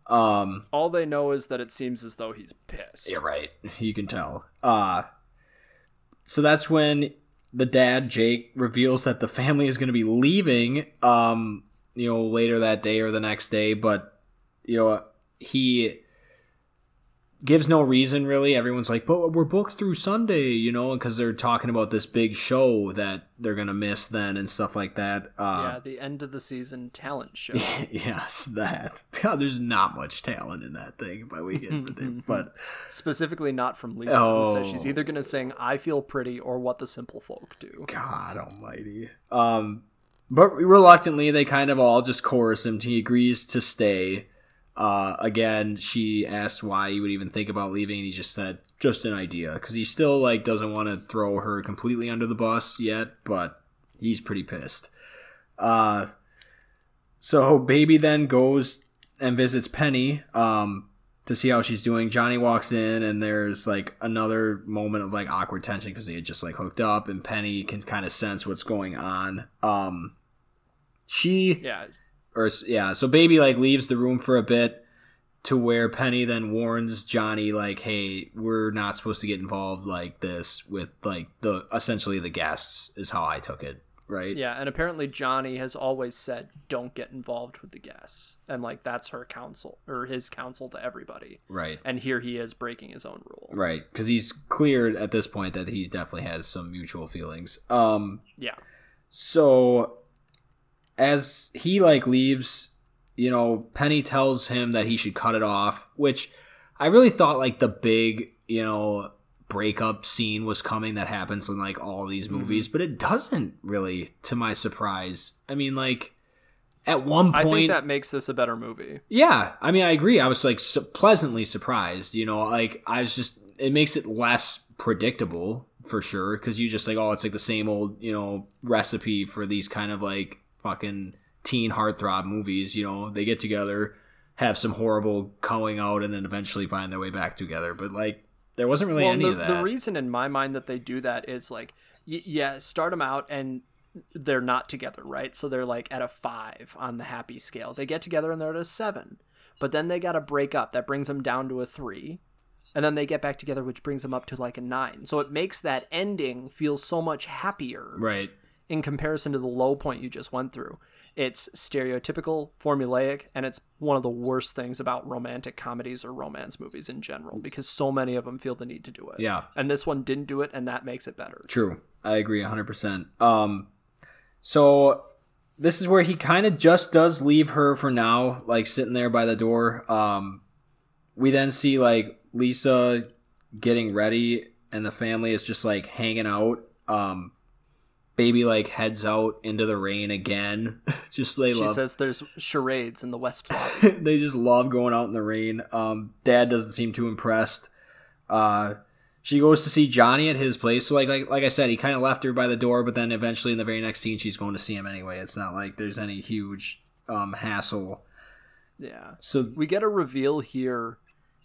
Um, All they know is that it seems as though he's pissed. yeah, right. You can tell. Uh, so that's when the dad, Jake, reveals that the family is going to be leaving, um, you know, later that day or the next day, but, you know, he gives no reason really. Everyone's like, but we're booked through Sunday, you know, because they're talking about this big show that they're going to miss then and stuff like that. Yeah, Uh, the end of the season talent show. yes, that. God, there's not much talent in that thing by weekend, but, they, but Specifically not from Lisa, who says she's Oh. either going to sing I Feel Pretty or What the Simple Folk Do. God Almighty. Um, but reluctantly, they kind of all just chorus him. He agrees to stay. Uh, again, she asked why he would even think about leaving, and he just said, "Just an idea," because he still like doesn't want to throw her completely under the bus yet, but he's pretty pissed. Uh, so baby then goes and visits Penny. Um, to see how she's doing. Johnny walks in, and there's like another moment of like awkward tension because they had just like hooked up, and Penny can kind of sense what's going on. Um, she Yeah, or yeah, so baby like leaves the room for a bit to where Penny then warns Johnny like, "Hey, we're not supposed to get involved like this with like the essentially the guests." Is how I took it, right? yeah, and apparently Johnny has always said don't get involved with the guests, and like that's her counsel or his counsel to everybody. Right. And here he is breaking his own rule. Right, because he's cleared at this point that he definitely has some mutual feelings. Um, Yeah, So as he like leaves, you know, Penny tells him that he should cut it off, which I really thought like the big, you know, breakup scene was coming that happens in like all these mm-hmm. movies, but it doesn't really to my surprise. I mean like at one point I think that makes this a better movie. yeah, I mean, I agree. I was like su- pleasantly surprised. You know, like I was just it makes it less predictable for sure because you just like oh, it's like the same old you know recipe for these kind of like fucking teen heartthrob movies. You know, they get together, have some horrible going out, and then eventually find their way back together. But like, there wasn't really well, any the, of that. the reason in my mind that they do that is like, y- yeah, start them out and they're not together, right? So they're like at a five on the happy scale. They get together and they're at a seven, but then they got to break up. That brings them down to a three, and then they get back together, which brings them up to like a nine. So it makes that ending feel so much happier right. In comparison to the low point you just went through. It's stereotypical, formulaic, and it's one of the worst things about romantic comedies or romance movies in general because so many of them feel the need to do it. Yeah. And this one didn't do it, and that makes it better. True. I agree 100%. Um, so this is where he kind of just does leave her for now, like sitting there by the door. Um, we then see like Lisa getting ready, and the family is just like hanging out. Um, baby like heads out into the rain again. just they She love. says there's charades in the West lobby. they just love going out in the rain. Um, Dad doesn't seem too impressed. Uh, she goes to see Johnny at his place. So like like like I said, he kind of left her by the door, but then eventually in the very next scene, she's going to see him anyway. It's not like there's any huge um, hassle. yeah. So We get a reveal here.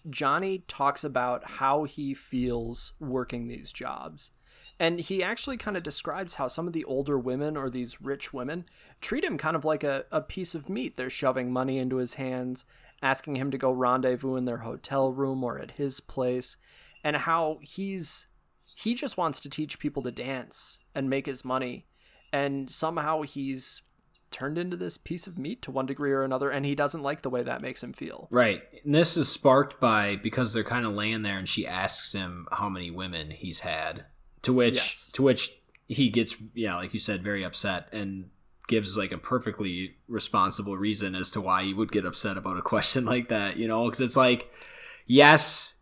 Johnny talks about how he feels working these jobs. And he actually kind of describes how some of the older women or these rich women treat him kind of like a, a piece of meat. They're shoving money into his hands, asking him to go rendezvous in their hotel room or at his place, and how he's he just wants to teach people to dance and make his money. And somehow he's turned into this piece of meat to one degree or another, and he doesn't like the way that makes him feel. right, and this is sparked by because they're kind of laying there, and she asks him how many women he's had. To which Yes. to which he gets yeah, like you said, very upset and gives like a perfectly responsible reason as to why he would get upset about a question like that. You know, because it's like yes.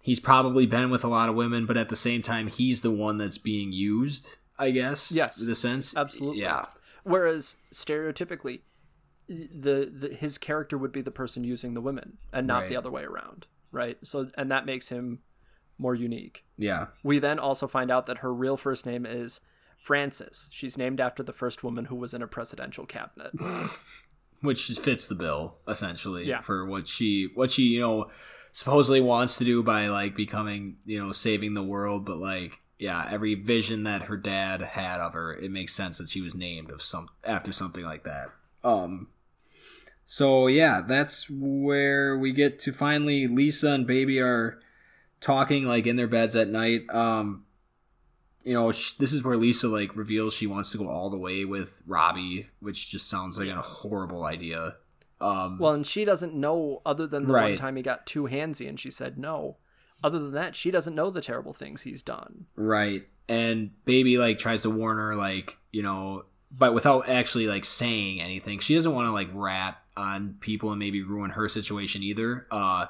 He's probably been with a lot of women, but at the same time, he's the one that's being used. I guess. Yes. in a sense. Absolutely. Yeah. Whereas stereotypically, the, the his character would be the person using the women, and not Right. the other way around, right? So, and that makes him more unique. Yeah. We then also find out that her real first name is Frances. She's named after the first woman who was in a presidential cabinet. which fits the bill essentially Yeah. for what she what she you know supposedly wants to do by like becoming you know saving the world but like yeah every vision that her dad had of her it makes sense that she was named of some after something like that um so yeah that's where we get to finally lisa and baby are talking like in their beds at night um you know, sh- this is where Lisa like reveals she wants to go all the way with Robbie, which just sounds like a horrible idea. Um, Well, and she doesn't know other than the one time he got too handsy and she said no. Other than that, she doesn't know the terrible things he's done. right, and baby like tries to warn her, like you know, but without actually like saying anything. She doesn't want to like rat on people and maybe ruin her situation either. Uh,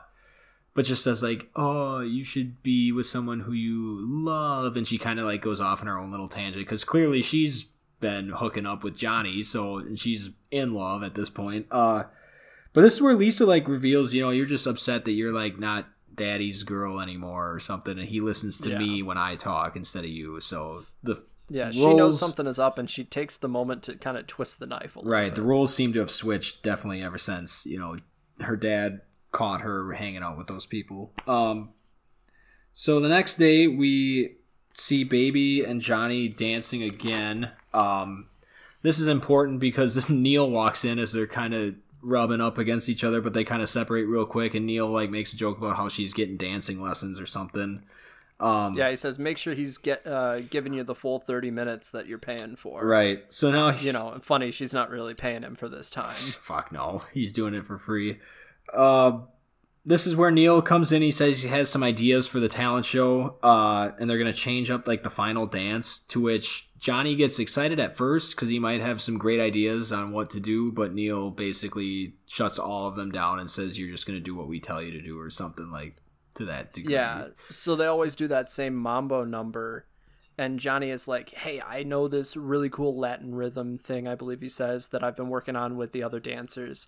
but just says like, "Oh, you should be with someone who you love," and she kind of like goes off on her own little tangent because clearly she's been hooking up with Johnny, so and she's in love at this point. Uh, but this is where Lisa like reveals, you know, you're just upset that you're like not daddy's girl anymore or something, and he listens to Yeah. me when I talk instead of you. So the Yeah, she knows something is up and she takes the moment to kind of twist the knife a little Right. bit. The roles seem to have switched definitely ever since, you know, her dad caught her hanging out with those people. Um so the next day we see Baby and Johnny dancing again. Um this is important because this Neil walks in as they're kind of rubbing up against each other, but they kind of separate real quick and Neil like makes a joke about how she's getting dancing lessons or something. Um Yeah, he says make sure he's get uh, giving you the full thirty minutes that you're paying for. Right. So now You know, funny, she's not really paying him for this time. Fuck no, he's doing it for free. Uh, this is where Neil comes in. He says he has some ideas for the talent show, uh, and they're gonna change up like the final dance. To which Johnny gets excited at first because he might have some great ideas on what to do, but Neil basically shuts all of them down and says, "You're just gonna do what we tell you to do," or something like to that degree. Yeah, so they always do that same mambo number. And Johnny is like, hey, I know this really cool Latin rhythm thing, I believe he says, that I've been working on with the other dancers.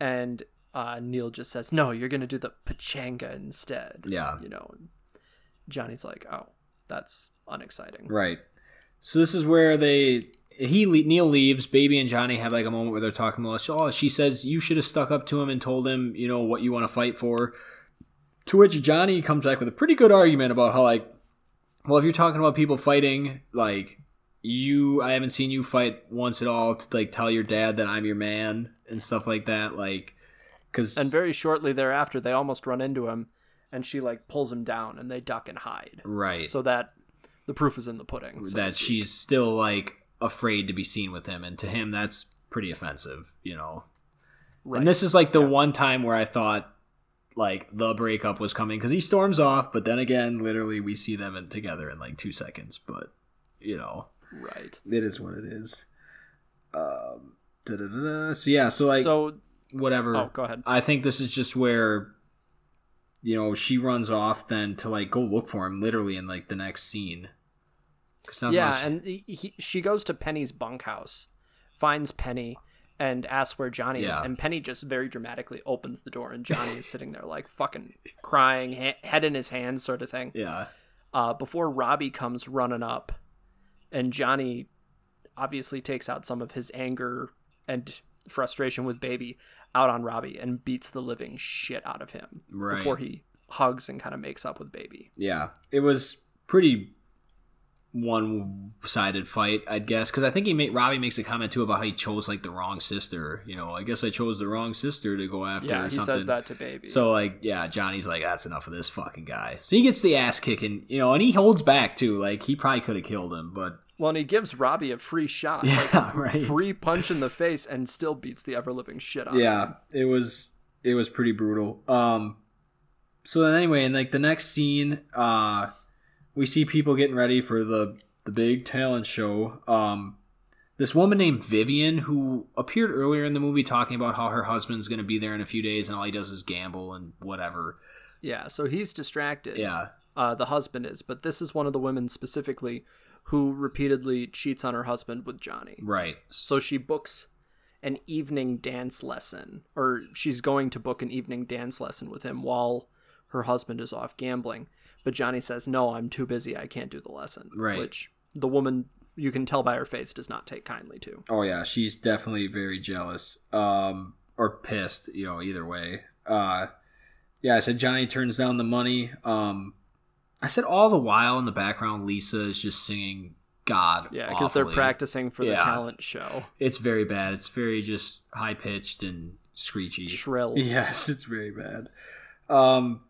And uh, Neil just says, no, you're going to do the pachanga instead. Yeah. You know, Johnny's like, oh, that's unexciting. Right. So this is where they he Neil leaves. Baby and Johnny have like a moment where they're talking about. Oh, she says you should have stuck up to him and told him you know what you want to fight for. To which Johnny comes back with a pretty good argument about how like, well, if you're talking about people fighting, like you, I haven't seen you fight once at all to like tell your dad that I'm your man and stuff like that. Like, because And very shortly thereafter, they almost run into him, and she like pulls him down, and they duck and hide. right. So that the proof is in the pudding. so that she's still like afraid to be seen with him, and to him that's pretty offensive, you know. Right. And this is like the one time where I thought like the breakup was coming because he storms off, but then again, literally we see them in, together in like two seconds. But you know, right. it is what it is. Um, da-da-da-da. So yeah, so like So, whatever. oh, go ahead. I think this is just where you know she runs off then to like go look for him literally in like the next scene. Yeah, much- and he, he, she goes to Penny's bunkhouse, finds Penny, and asks where Johnny is. And Penny just very dramatically opens the door, and Johnny is sitting there like fucking crying, ha- head in his hands, sort of thing. yeah, Uh, before Robbie comes running up, and Johnny obviously takes out some of his anger and frustration with Baby out on Robbie and beats the living shit out of him Right. before he hugs and kind of makes up with Baby. yeah, it was pretty one-sided fight, I'd guess, because I think he made Robbie makes a comment too about how he chose like the wrong sister. You know, I guess I chose the wrong sister to go after. Yeah, or he something. says that to Baby. So like, yeah, Johnny's like, that's enough of this fucking guy. So he gets the ass kicking, you know, and he holds back too. Like he probably could have killed him, but Well, and he gives Robbie a free shot, Yeah, like right. free punch in the face, and still beats the ever living shit out. of him. yeah, it was it was pretty brutal. Um, so then anyway, in like the next scene, uh, we see people getting ready for the the big talent show. Um, this woman named Vivian who appeared earlier in the movie talking about how her husband's going to be there in a few days and all he does is gamble and whatever. yeah. So he's distracted. Yeah, uh, the husband is, but this is one of the women specifically who repeatedly cheats on her husband with Johnny. right. So she books an evening dance lesson, or she's going to book an evening dance lesson with him while her husband is off gambling. But Johnny says, "No, I'm too busy. I can't do the lesson." Right. Which the woman, you can tell by her face, does not take kindly to. Oh yeah, she's definitely very jealous. Um or pissed, you know, either way. Uh yeah, I said Johnny turns down the money. Um I said all the while in the background Lisa is just singing God. Yeah, because they're practicing for the talent show. It's very bad. It's very just high pitched and screechy. Shrill. Yes, it's very bad. Um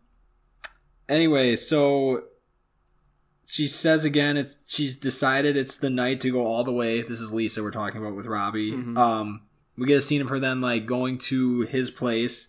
anyway, so she says again it's she's decided it's the night to go all the way. This is Lisa we're talking about with Robbie. Mhm. Um we get a scene of her then like going to his place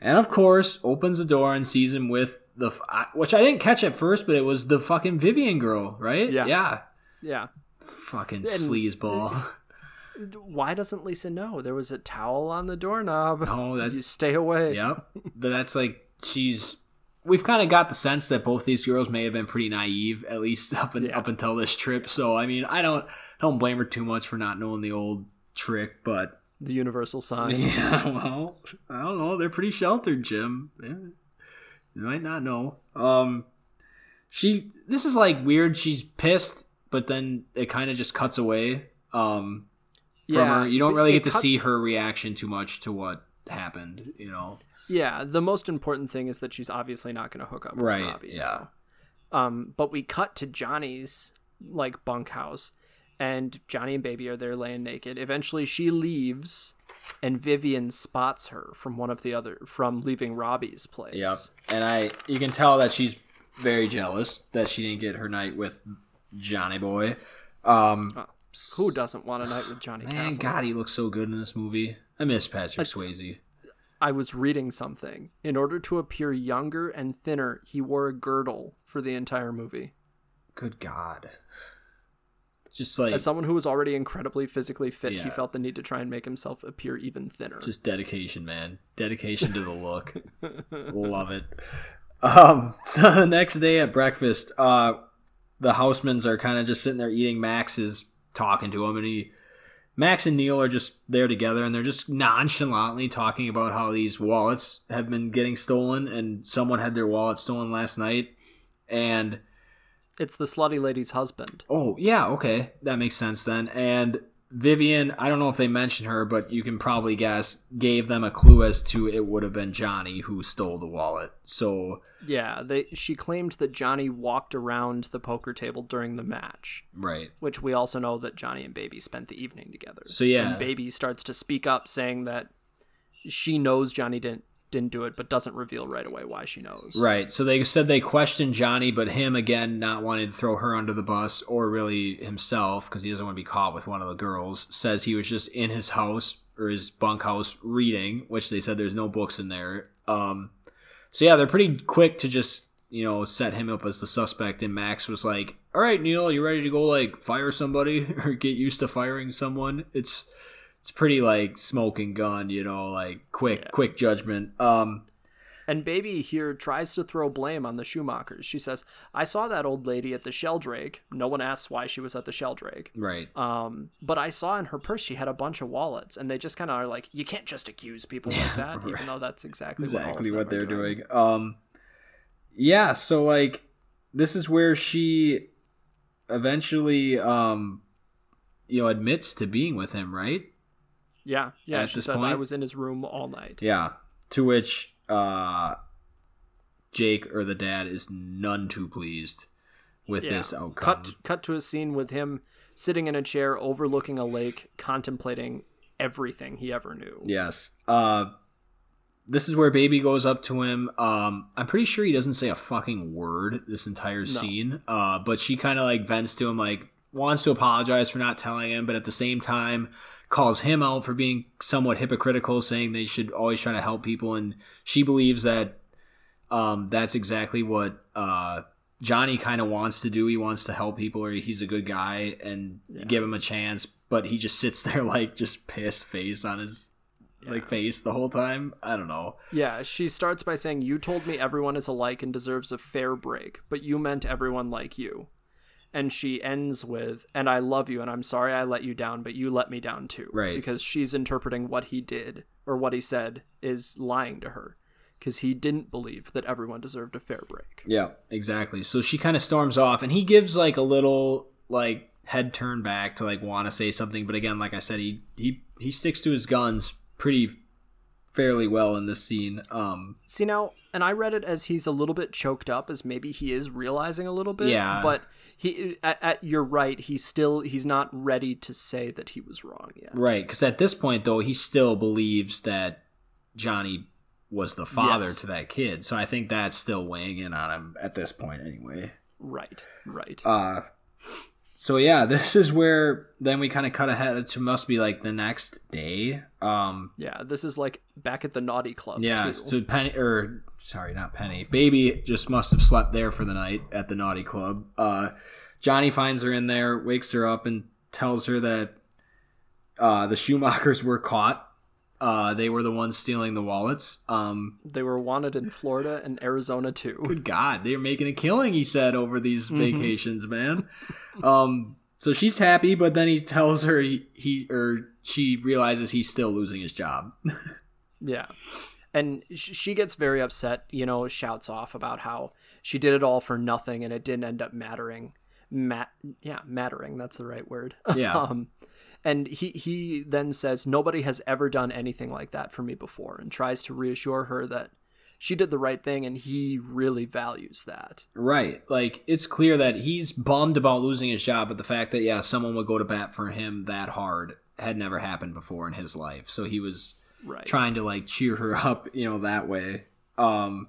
and of course opens the door and sees him with the which I didn't catch at first, but it was the fucking Vivian girl, right? Yeah. Yeah. Yeah. Fucking And- sleazeball. Why doesn't Lisa know? There was a towel on the doorknob. Oh, that you stay away. Yep. But that's like she's. We've kind of got the sense that both these girls may have been pretty naive, at least up and Yeah. up until this trip. So I mean, I don't don't blame her too much for not knowing the old trick, but The universal sign. yeah, well, I don't know. They're pretty sheltered, Jim. Yeah. You might not know. Um, she. This is like weird. She's pissed, but then it kind of just cuts away. Um, from her. You don't really get to cut- see her reaction too much to what happened. You know. Yeah, the most important thing is that she's obviously not going to hook up with Right, Robbie. yeah. Um, but we cut to Johnny's like bunkhouse, and Johnny and Baby are there laying naked. Eventually, she leaves, and Vivian spots her from one of the other from leaving Robbie's place. Yep. And I you can tell that she's very jealous that she didn't get her night with Johnny Boy. Um Who doesn't want a night with Johnny man, Castle? God, he looks so good in this movie. I miss Patrick Swayze. I was reading something. In order to appear younger and thinner, he wore a girdle for the entire movie. Good God. Just like As someone who was already incredibly physically fit, he felt the need to try and make himself appear even thinner. just dedication, man. Dedication to the look. Love it. Um so the next day at breakfast, uh the housemans are kind of just sitting there eating. Max is talking to him and he Max and Neil are just there together and they're just nonchalantly talking about how these wallets have been getting stolen and someone had their wallet stolen last night. And It's the slutty lady's husband. oh, yeah, okay. That makes sense then. And Vivian, I don't know if they mentioned her, but you can probably guess, gave them a clue as to it would have been Johnny who stole the wallet. So, Yeah, they she claimed that Johnny walked around the poker table during the match, right. which we also know that Johnny and Baby spent the evening together. So, yeah. And Baby starts to speak up saying that she knows Johnny didn't didn't do it, but doesn't reveal right away why she knows. Right. So they said they questioned Johnny, but him again not wanting to throw her under the bus or really himself because he doesn't want to be caught with one of the girls. Says he was just in his house or his bunkhouse reading, which they said there's no books in there. Um, so yeah, they're pretty quick to just you know set him up as the suspect. And Max was like, "All right, Neil, you ready to go like fire somebody or get used to firing someone?" It's it's pretty like smoke and gun, you know, like quick, yeah. quick judgment. Um, and Baby here tries to throw blame on the Schumachers. She says, I saw that old lady at the Sheldrake. No one asks why she was at the Sheldrake. Right. Um, but I saw in her purse she had a bunch of wallets, and they just kind of are like, you can't just accuse people like that, right. even though that's exactly exactly what, what they're doing. doing. Um, yeah, so like this is where she eventually um you know admits to being with him, right? Yeah, yeah. At she says point? I was in his room all night. Yeah. To which uh, Jake or the dad is none too pleased with yeah. this outcome. Cut cut to a scene with him sitting in a chair overlooking a lake, contemplating everything he ever knew. Yes. Uh, this is where baby goes up to him. Um, I'm pretty sure he doesn't say a fucking word this entire scene. No. Uh, but she kind of like vents to him, like wants to apologize for not telling him, but at the same time calls him out for being somewhat hypocritical, saying they should always try to help people, and she believes that um, that's exactly what uh, Johnny kind of wants to do. He wants to help people, or he's a good guy, and yeah. give him a chance. But he just sits there like just pissed face on his yeah. like face the whole time. I don't know. Yeah, she starts by saying, "You told me everyone is alike and deserves a fair break, but you meant everyone like you." And she ends with and i love you and i'm sorry i let you down but you let me down too. Right. Because she's interpreting what he did or what he said is lying to her. Because he didn't believe that everyone deserved a fair break. Yeah exactly. So she kind of storms off and he gives like a little like head turn back to like want to say something but again like i said he he he sticks to his guns pretty fairly well in this scene um see now and i read it as he's a little bit choked up as maybe he is realizing a little bit yeah. but he at, at, you're right. He's still he's not ready to say that he was wrong yet. Right because at this point though he still believes that johnny was the father yes. to that kid. So i think that's still weighing in on him at this point anyway. Right right. Uh so yeah, this is where then we kind of cut ahead to must be like the next day. Um Yeah, this is like back at the naughty club. Yeah, too. so Penny or sorry, not Penny. Baby just must have slept there for the night at the naughty club. Uh Johnny finds her in there, wakes her up and tells her that uh the Schumachers were caught uh, they were the ones stealing the wallets. Um, they were wanted in Florida and Arizona too. Good God, they're making a killing. He said over these mm-hmm. vacations, man. Um, so she's happy, but then he tells her he, he or she realizes he's still losing his job. yeah, and she gets very upset. You know, shouts off about how she did it all for nothing and it didn't end up mattering. Mat, yeah, mattering. That's the right word. Yeah. um, and he he then says nobody has ever done anything like that for me before and tries to reassure her that she did the right thing and he really values that. Right. Like it's clear that he's bummed about losing his job but the fact that yeah someone would go to bat for him that hard had never happened before in his life. So he was right. trying to like cheer her up you know that way. Um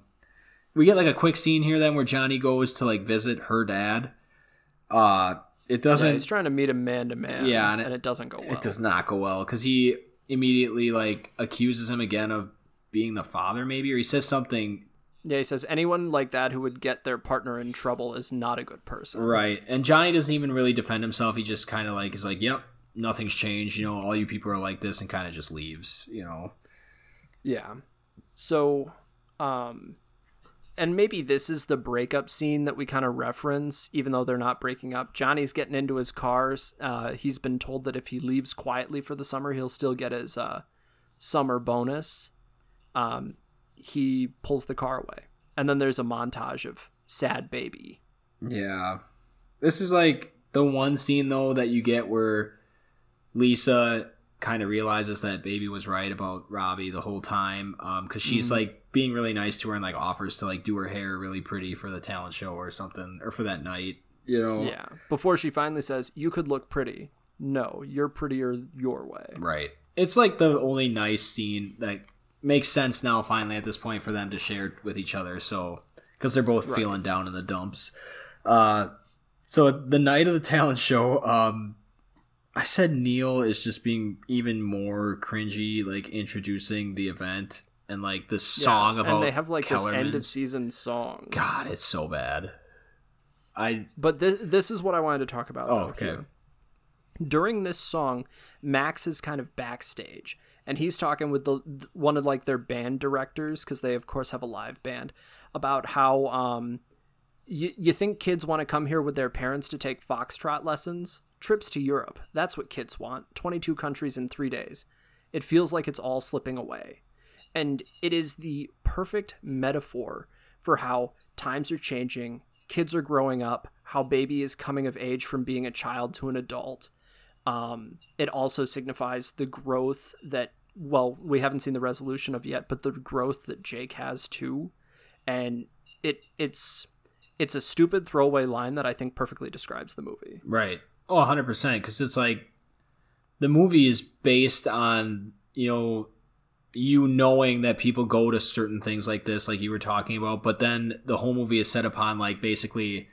we get like a quick scene here then where johnny goes to like visit her dad. Uh it doesn't. Yeah, he's trying to meet him man to man. Yeah, and it, and it doesn't go well. It does not go well because he immediately like accuses him again of being the father, maybe, or he says something. Yeah, he says anyone like that who would get their partner in trouble is not a good person. Right, and Johnny doesn't even really defend himself. He just kind of like is like, "Yep, nothing's changed. You know, all you people are like this," and kind of just leaves. You know. Yeah. So, um, and maybe this is the breakup scene that we kind of reference, even though they're not breaking up. Johnny's getting into his cars. Uh, he's been told that if he leaves quietly for the summer, he'll still get his uh, summer bonus. Um, he pulls the car away, and then there's a montage of sad baby. Yeah, this is like the one scene though that you get where Lisa kind of realizes that baby was right about Robbie the whole time because um, she's mm-hmm. like being really nice to her and like offers to like do her hair really pretty for the talent show or something or for that night you know yeah before she finally says you could look pretty no you're prettier your way right it's like the only nice scene that makes sense now finally at this point for them to share with each other. So because they're both feeling down in the dumps. Uh, so the night of the talent show, um, I said Neil is just being even more cringy, like introducing the event and like the song about. and they have like Kellerman. this end of season song. God, it's so bad. I But this this is what I wanted to talk about. Oh, though, okay. here. During this song, Max is kind of backstage, and he's talking with the one of like their band directors because they of course have a live band about how um you, you think kids want to come here with their parents to take foxtrot lessons? Trips to europe that's what kids want 22 countries in three days. It feels like it's all slipping away. And it is the perfect metaphor for how times are changing kids are growing up how baby is coming of age from being a child to an adult. Um, it also signifies the growth that well we haven't seen the resolution of yet but the growth that jake has too. And it it's it's a stupid throwaway line that i think perfectly describes the movie right. Oh, 100 percent. Because it's like the movie is based on you know you knowing that people go to certain things like this, like you were talking about, but then the whole movie is set upon like basically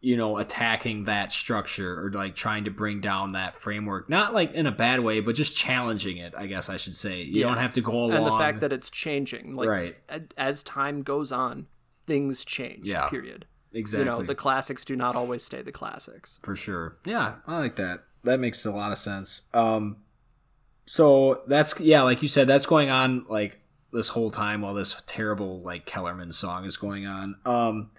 you know attacking that structure or like trying to bring down that framework not like in a bad way but just challenging it i guess i should say you Yeah. don't have to go along and the fact that it's changing like Right. as time goes on things change Yeah. period exactly you know the classics do not always stay the classics for sure. Yeah, I like that. That makes a lot of sense. Um, so that's yeah, like you said, that's going on like this whole time while this terrible like Kellerman song is going on. Um,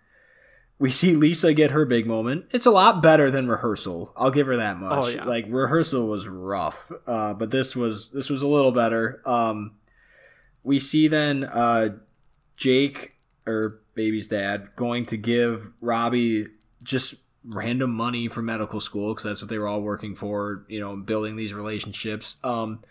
we see Lisa get her big moment. It's a lot better than rehearsal. I'll give her that much. Oh, yeah. Like rehearsal was rough, uh, but this was this was a little better. Um, we see then uh, Jake or baby's dad going to give Robbie just random money for medical school because that's what they were all working for. You know, building these relationships. Um,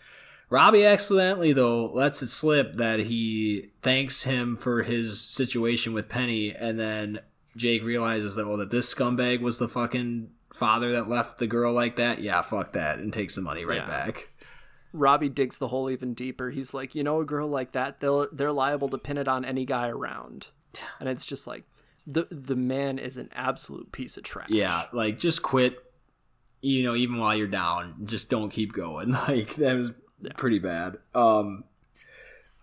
Robbie accidentally though lets it slip that he thanks him for his situation with Penny, and then Jake realizes that well that this scumbag was the fucking father that left the girl like that. Yeah, fuck that, and takes the money right Yeah. back. Robbie digs the hole even deeper he's like you know a girl like that they'll they're liable to pin it on any guy around and it's just like the the man is an absolute piece of trash Yeah, like just quit. You know, even while you're down, just don't keep going. Like that was pretty bad. Um,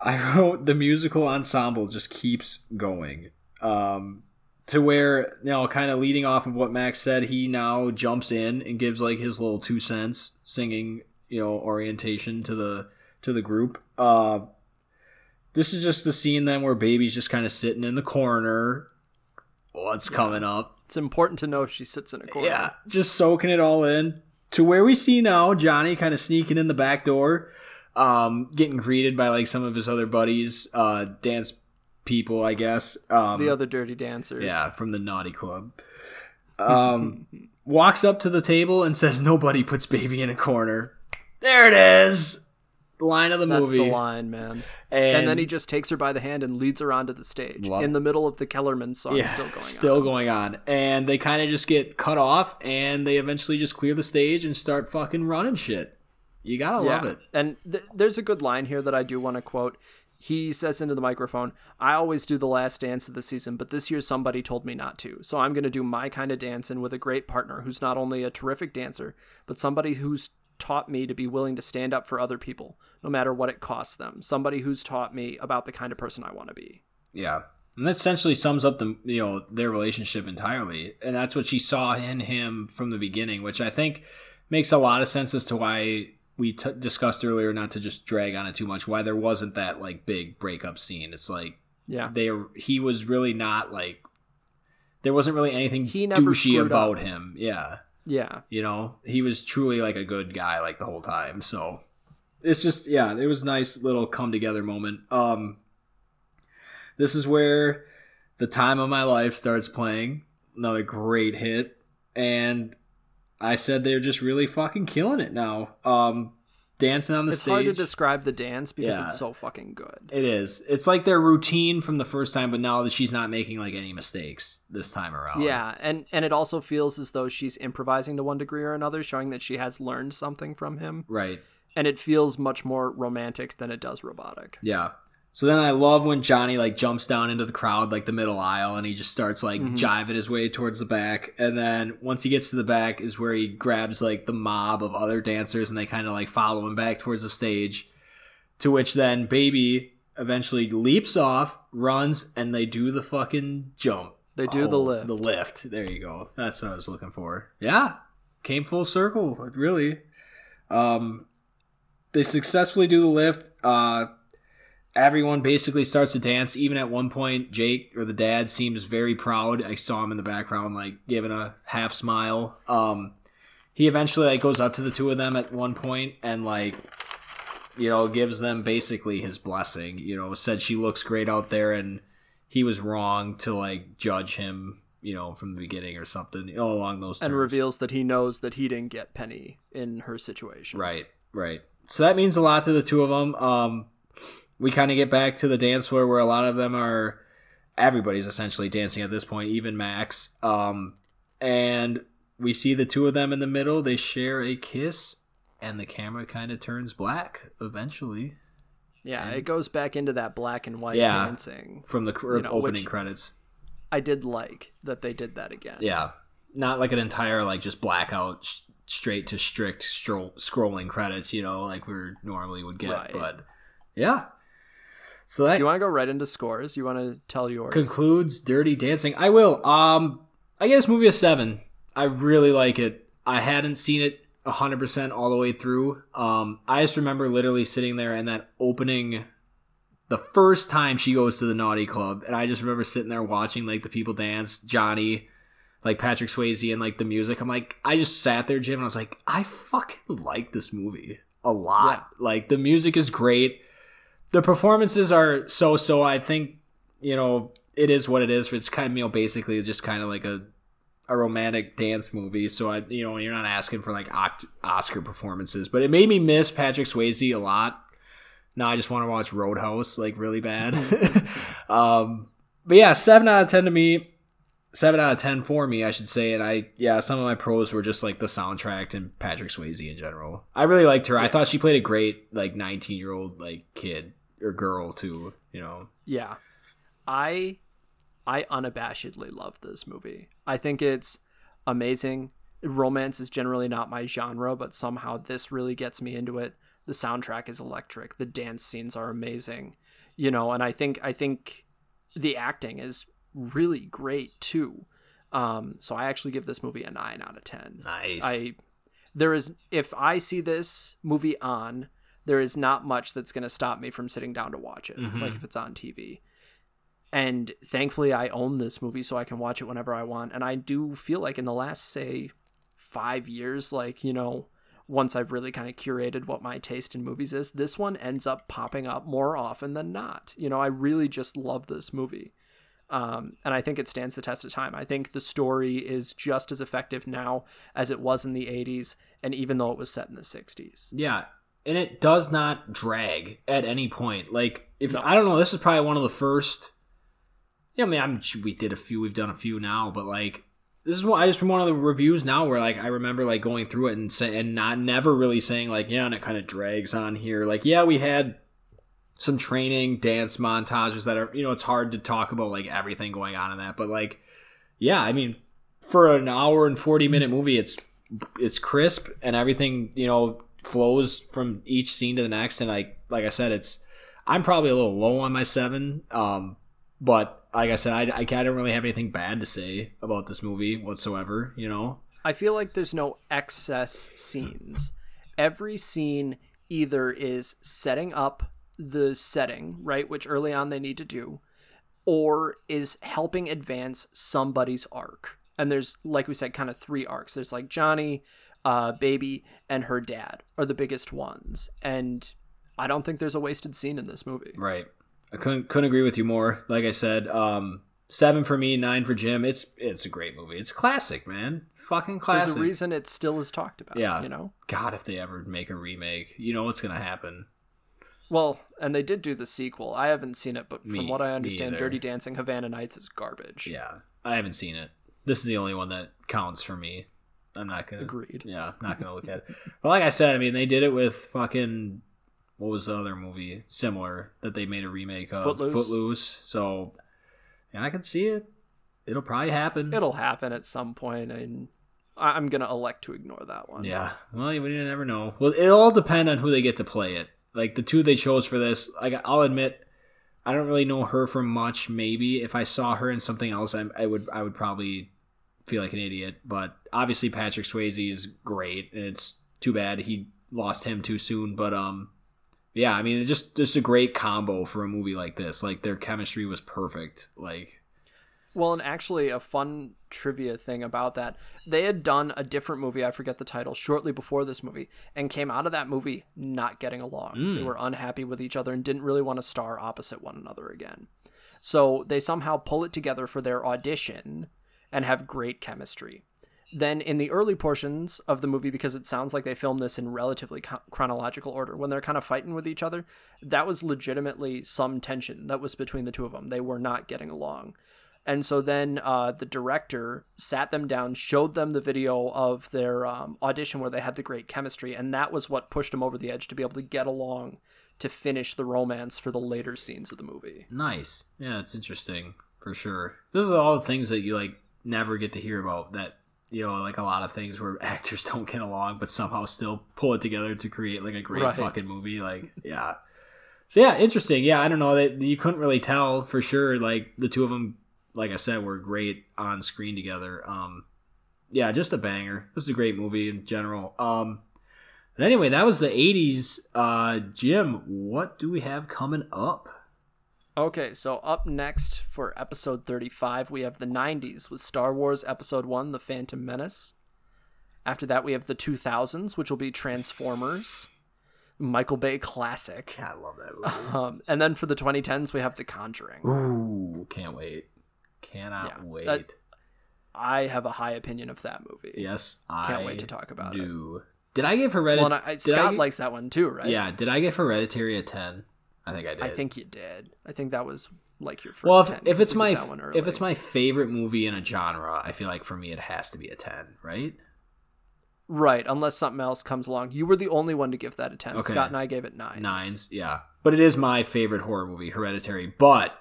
I wrote the musical ensemble just keeps going. Um, to where you know, kind of leading off of what Max said, he now jumps in and gives like his little two cents, singing you know orientation to the to the group. Uh, this is just the scene then where baby's just kind of sitting in the corner. What's coming up? it's important to know she sits in a corner Yeah, just soaking it all in. To where we see now Johnny kind of sneaking in the back door, um, getting greeted by like some of his other buddies, uh, dance people, I guess. Um, the other dirty dancers yeah, from the naughty club. Um, walks up to the table and says, "Nobody puts baby in a corner." There it is. Line of the that's movie. That's the line man And, and then he just takes her by the hand and leads her onto the stage in the middle of the kellerman song yeah, still going still on going on. And they kind of just get cut off, and they eventually just clear the stage and start fucking running shit. You gotta love it. And th- there's a good line here that I do want to quote. He says into the microphone, I always do the last dance of the season, but this year somebody told me not to. So I'm going to do my kind of dancing with a great partner who's not only a terrific dancer, but somebody who's taught me to be willing to stand up for other people, no matter what it costs them. Somebody who's taught me about the kind of person I want to be. Yeah. And that essentially sums up the you know their relationship entirely, and that's what she saw in him from the beginning, which I think makes a lot of sense as to why we t- discussed earlier, not to just drag on it too much, why there wasn't that like big breakup scene. It's like Yeah. they he was really not like there wasn't really anything He never douchey about up. him. Yeah. Yeah. You know, he was truly like a good guy like the whole time. So it's just yeah, it was nice little come together moment. Um this is where the time of my life starts playing. Another great hit. And I said they're just really fucking killing it now. Um dancing on the stage. It's stage. hard to describe the dance because Yeah. it's so fucking good. it is. It's like their routine from the first time, but now that she's not making like any mistakes this time around. Yeah, and and it also feels as though she's improvising to one degree or another, showing that she has learned something from him. Right. and it feels much more romantic than it does robotic. Yeah. So then I love when Johnny like jumps down into the crowd, like the middle aisle, and he just starts like Mhm. jiving his way towards the back. And then once he gets to the back, is where he grabs like the mob of other dancers, and they kind of like follow him back towards the stage. To which then Baby eventually leaps off, runs, and they do the fucking jump. They do the Oh, lift. The lift. There you go. That's what I was looking for. Yeah. Came full circle, really. Um they successfully do the lift. Uh everyone basically starts to dance. Even at one point, Jake or the dad seems very proud. I saw him in the background, like giving a half smile. Um he eventually like goes up to the two of them at one point and like you know, gives them basically his blessing. You know, said she looks great out there, and he was wrong to like judge him. You know, from the beginning or something you know, along those. and terms. reveals that he knows that he didn't get Penny in her situation. Right, right. So that means a lot to the two of them. Um, we kind of get back to the dance floor where a lot of them are. Everybody's essentially dancing at this point, even Max. Um, and we see the two of them in the middle. They share a kiss, and the camera kind of turns black eventually Yeah, And- it goes back into that black and white Yeah. dancing. from the cr- You know, opening credits. I did like that they did that again. Yeah, not like an entire like just blackout sh- straight to strict stro- scrolling credits. You know, like we normally would get. Right. But yeah, so that Do you want to go right into scores? You want to tell yours? concludes Dirty Dancing. I will. Um, I guess movie a seven. I really like it. I hadn't seen it hundred percent all the way through. Um, I just remember literally sitting there and that opening, the first time she goes to the naughty club, and I just remember sitting there watching like the people dance, Johnny, like Patrick Swayze, and like the music. I'm like, I just sat there, Jim, and I was like, I fucking like this movie a lot. Like the music is great. The performances are so so. I think you know it is what it is. It's kind of you know basically just kind of like a a romantic dance movie. So I you know you're not asking for like Oscar performances, but it made me miss Patrick Swayze a lot. Now I just want to watch Roadhouse like really bad. um, but yeah, seven out of ten to me. Seven out of ten for me, I should say. And I, yeah, some of my pros were just like the soundtrack and Patrick Swayze in general. I really liked her. I thought she played a great like 19 year old like kid or girl too. You know, Yeah. I I unabashedly love this movie. I think it's amazing. Romance is generally not my genre, but somehow this really gets me into it. The soundtrack is electric. The dance scenes are amazing. You know, and I think I think the acting is really great too. Um, so I actually give this movie a nine out of ten. nice. I there is if I see this movie on, there is not much that's going to stop me from sitting down to watch it. Mhm. Like if it's on TV. And thankfully I own this movie so I can watch it whenever I want. And I do feel like in the last say 5 years like, you know, once I've really kind of curated what my taste in movies is, this one ends up popping up more often than not. You know, I really just love this movie. Um, and I think it stands the test of time. I think the story is just as effective now as it was in the 80s, and even though it was set in the 60s. Yeah, and it does not drag at any point. Like if No. I don't know, this is probably one of the first. Yeah, I mean, I'm we did a few, we've done a few now, but like this is what I just from one of the reviews now where like I remember like going through it and say and not never really saying like yeah, and it kind of drags on here. Like yeah, we had some training dance montages that are you know it's hard to talk about like everything going on in that, but like yeah, I mean for an hour and 40 minute movie it's it's crisp and everything you know flows from each scene to the next and like like i said it's i'm probably a little low on my seven um but like i said i, I don't really have anything bad to say about this movie whatsoever you know I feel like there's no excess scenes. Every scene either is setting up the setting, right, which early on they need to do, or is helping advance somebody's arc. And there's, like we said, kind of three arcs. There's like Johnny, uh, Baby, and her dad are the biggest ones. And I don't think there's a wasted scene in this movie. right i couldn't couldn't agree with you more like i said um seven for me nine for jim it's it's a great movie it's classic man fucking classic There's a reason it still is talked about. Yeah. You know? god if they ever make a remake you know what's gonna happen Well, and they did do the sequel. I haven't seen it, but from Me- what I understand. Dirty Dancing Havana Nights is garbage. Yeah, I haven't seen it. This is the only one that counts for me. I'm not gonna. Agreed. Yeah, I'm not gonna look at it. But like I said, I mean, they did it with fucking what was the other movie similar that they made a remake of Footloose. Footloose. So, yeah, I can see it. It'll probably happen. It'll happen at some point, and I'm gonna elect to ignore that one. Yeah. Well, you you never know. Well, it'll all depend on who they get to play it. Like the two they chose for this, like I'll admit, I don't really know her from much. Maybe if I saw her in something else, I, I would I would probably feel like an idiot. But obviously, Patrick Swayze is great, and it's too bad he lost him too soon. But um, yeah, I mean, it's just just a great combo for a movie like this. Like their chemistry was perfect. Like Well, and actually, a fun trivia thing about that, they had done a different movie, I forget the title, shortly before this movie, and came out of that movie not getting along. They were unhappy with each other and didn't really want to star opposite one another again. So they somehow pull it together for their audition and have great chemistry. Then, in the early portions of the movie, because it sounds like they filmed this in relatively chronological order, when they're kind of fighting with each other, that was legitimately some tension that was between the two of them. They were not getting along. And so then uh, the director sat them down, showed them the video of their um, audition where they had the great chemistry, and that was what pushed them over the edge to be able to get along to finish the romance for the later scenes of the movie. Nice. Yeah, it's interesting for sure. This is all the things that you like never get to hear about that you know, like a lot of things where actors don't get along but somehow still pull it together to create like a great Right. fucking movie. Like, yeah. So yeah, interesting. Yeah, I don't know that you couldn't really tell for sure. Like the two of them, like I said, were great on screen together. Um, yeah, just a banger. This is a great movie in general. Um, but anyway, that was the '80s. Uh, Jim, what do we have coming up? Okay, so up next for episode 35, we have the 90s with Star Wars Episode 1 The Phantom Menace. After that, we have the 2000s, which will be Transformers, Michael Bay classic. I love that movie. Um, and then for the 2010s, we have The Conjuring. Ooh, can't wait. Cannot Yeah, wait. that- I have a high opinion of that movie. yes, I Can't wait to talk about it. Did I give Hereditary? Well, and I, Scott likes that one too, right? Yeah, did I give Hereditary a ten? I think I did. I think you did. I think that was like your first Well, 10, if, if 'cause it's my if it's my favorite movie in a genre, I feel like for me it has to be a ten, right? right, unless something else comes along, you were the only one to give that a ten. Okay. Scott and I gave it nine. Nines, yeah. But it is my favorite horror movie, Hereditary. But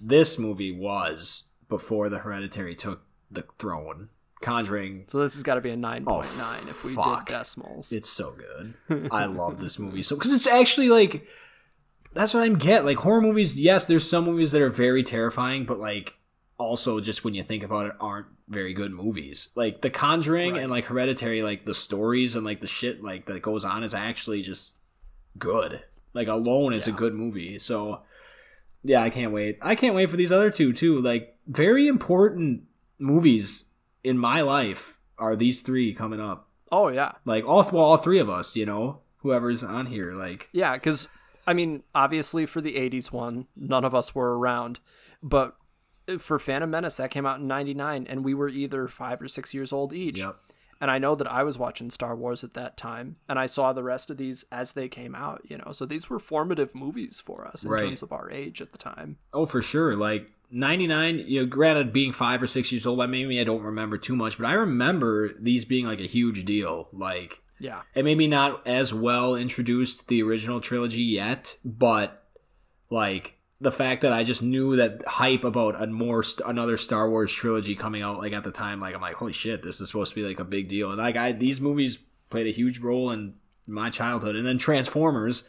this movie was before the Hereditary took the throne. Conjuring So this has got to be a nine point nine oh, if we fuck. did decimals. It's so good. I love this movie so because it's actually like that's what I'm get. Like horror movies, yes, there's some movies that are very terrifying, but like also just when you think about it, aren't very good movies. Like The Conjuring Right. and like Hereditary, like the stories and like the shit like that goes on is actually just good. Like alone is a good movie. So yeah, I can't wait. I can't wait for these other two too. Like very important movies in my life are these three coming up oh yeah, like all well, all three of us, you know, whoever's on here, like yeah. Because I mean, obviously for the '80s one, none of us were around, but for Phantom Menace that came out in '99, and we were either five or six years old each. yep, And I know that I was watching Star Wars at that time, and I saw the rest of these as they came out. You know, so these were formative movies for us in Right. terms of our age at the time. oh for sure. Like ninety nine, you know, granted being five or six years old, I maybe I don't remember too much, but I remember these being like a huge deal. Like Yeah, And maybe not as well introduced the original trilogy yet, but like the fact that I just knew that hype about a more st- another Star Wars trilogy coming out like at the time, like I'm like, holy shit, this is supposed to be like a big deal, and like I these movies played a huge role in my childhood, and then Transformers,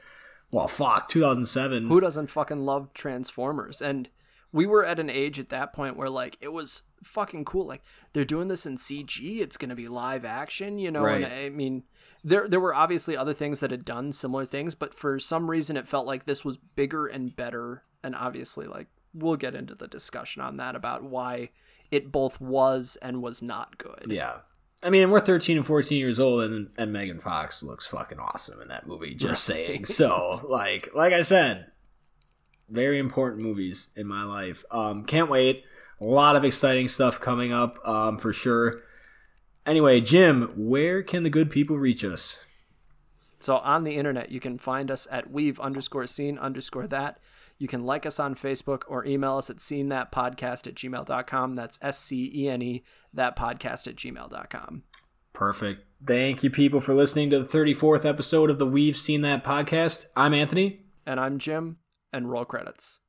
well, fuck, 2007, who doesn't fucking love Transformers? And we were at an age at that point where like it was fucking cool. Like they're doing this in CG. It's gonna be live action, you know. And Right. I mean, there there were obviously other things that had done similar things, but for some reason it felt like this was bigger and better. And obviously, like we'll get into the discussion on that about why it both was and was not good. yeah. I mean, we're 13 and 14 years old, and and Megan Fox looks fucking awesome in that movie. Just saying. So, like, like I said, very important movies in my life. Um, can't wait. A lot of exciting stuff coming up um, for sure. Anyway, Jim, where can the good people reach us? So on the internet, you can find us at weave underscore scene underscore that. You can like us on Facebook or email us at scene that podcast at gmail.com. That's S C E N E, that podcast at gmail.com. Perfect. Thank you, people, for listening to the 34th episode of the We've Seen That podcast. I'm Anthony. And I'm Jim, and roll credits.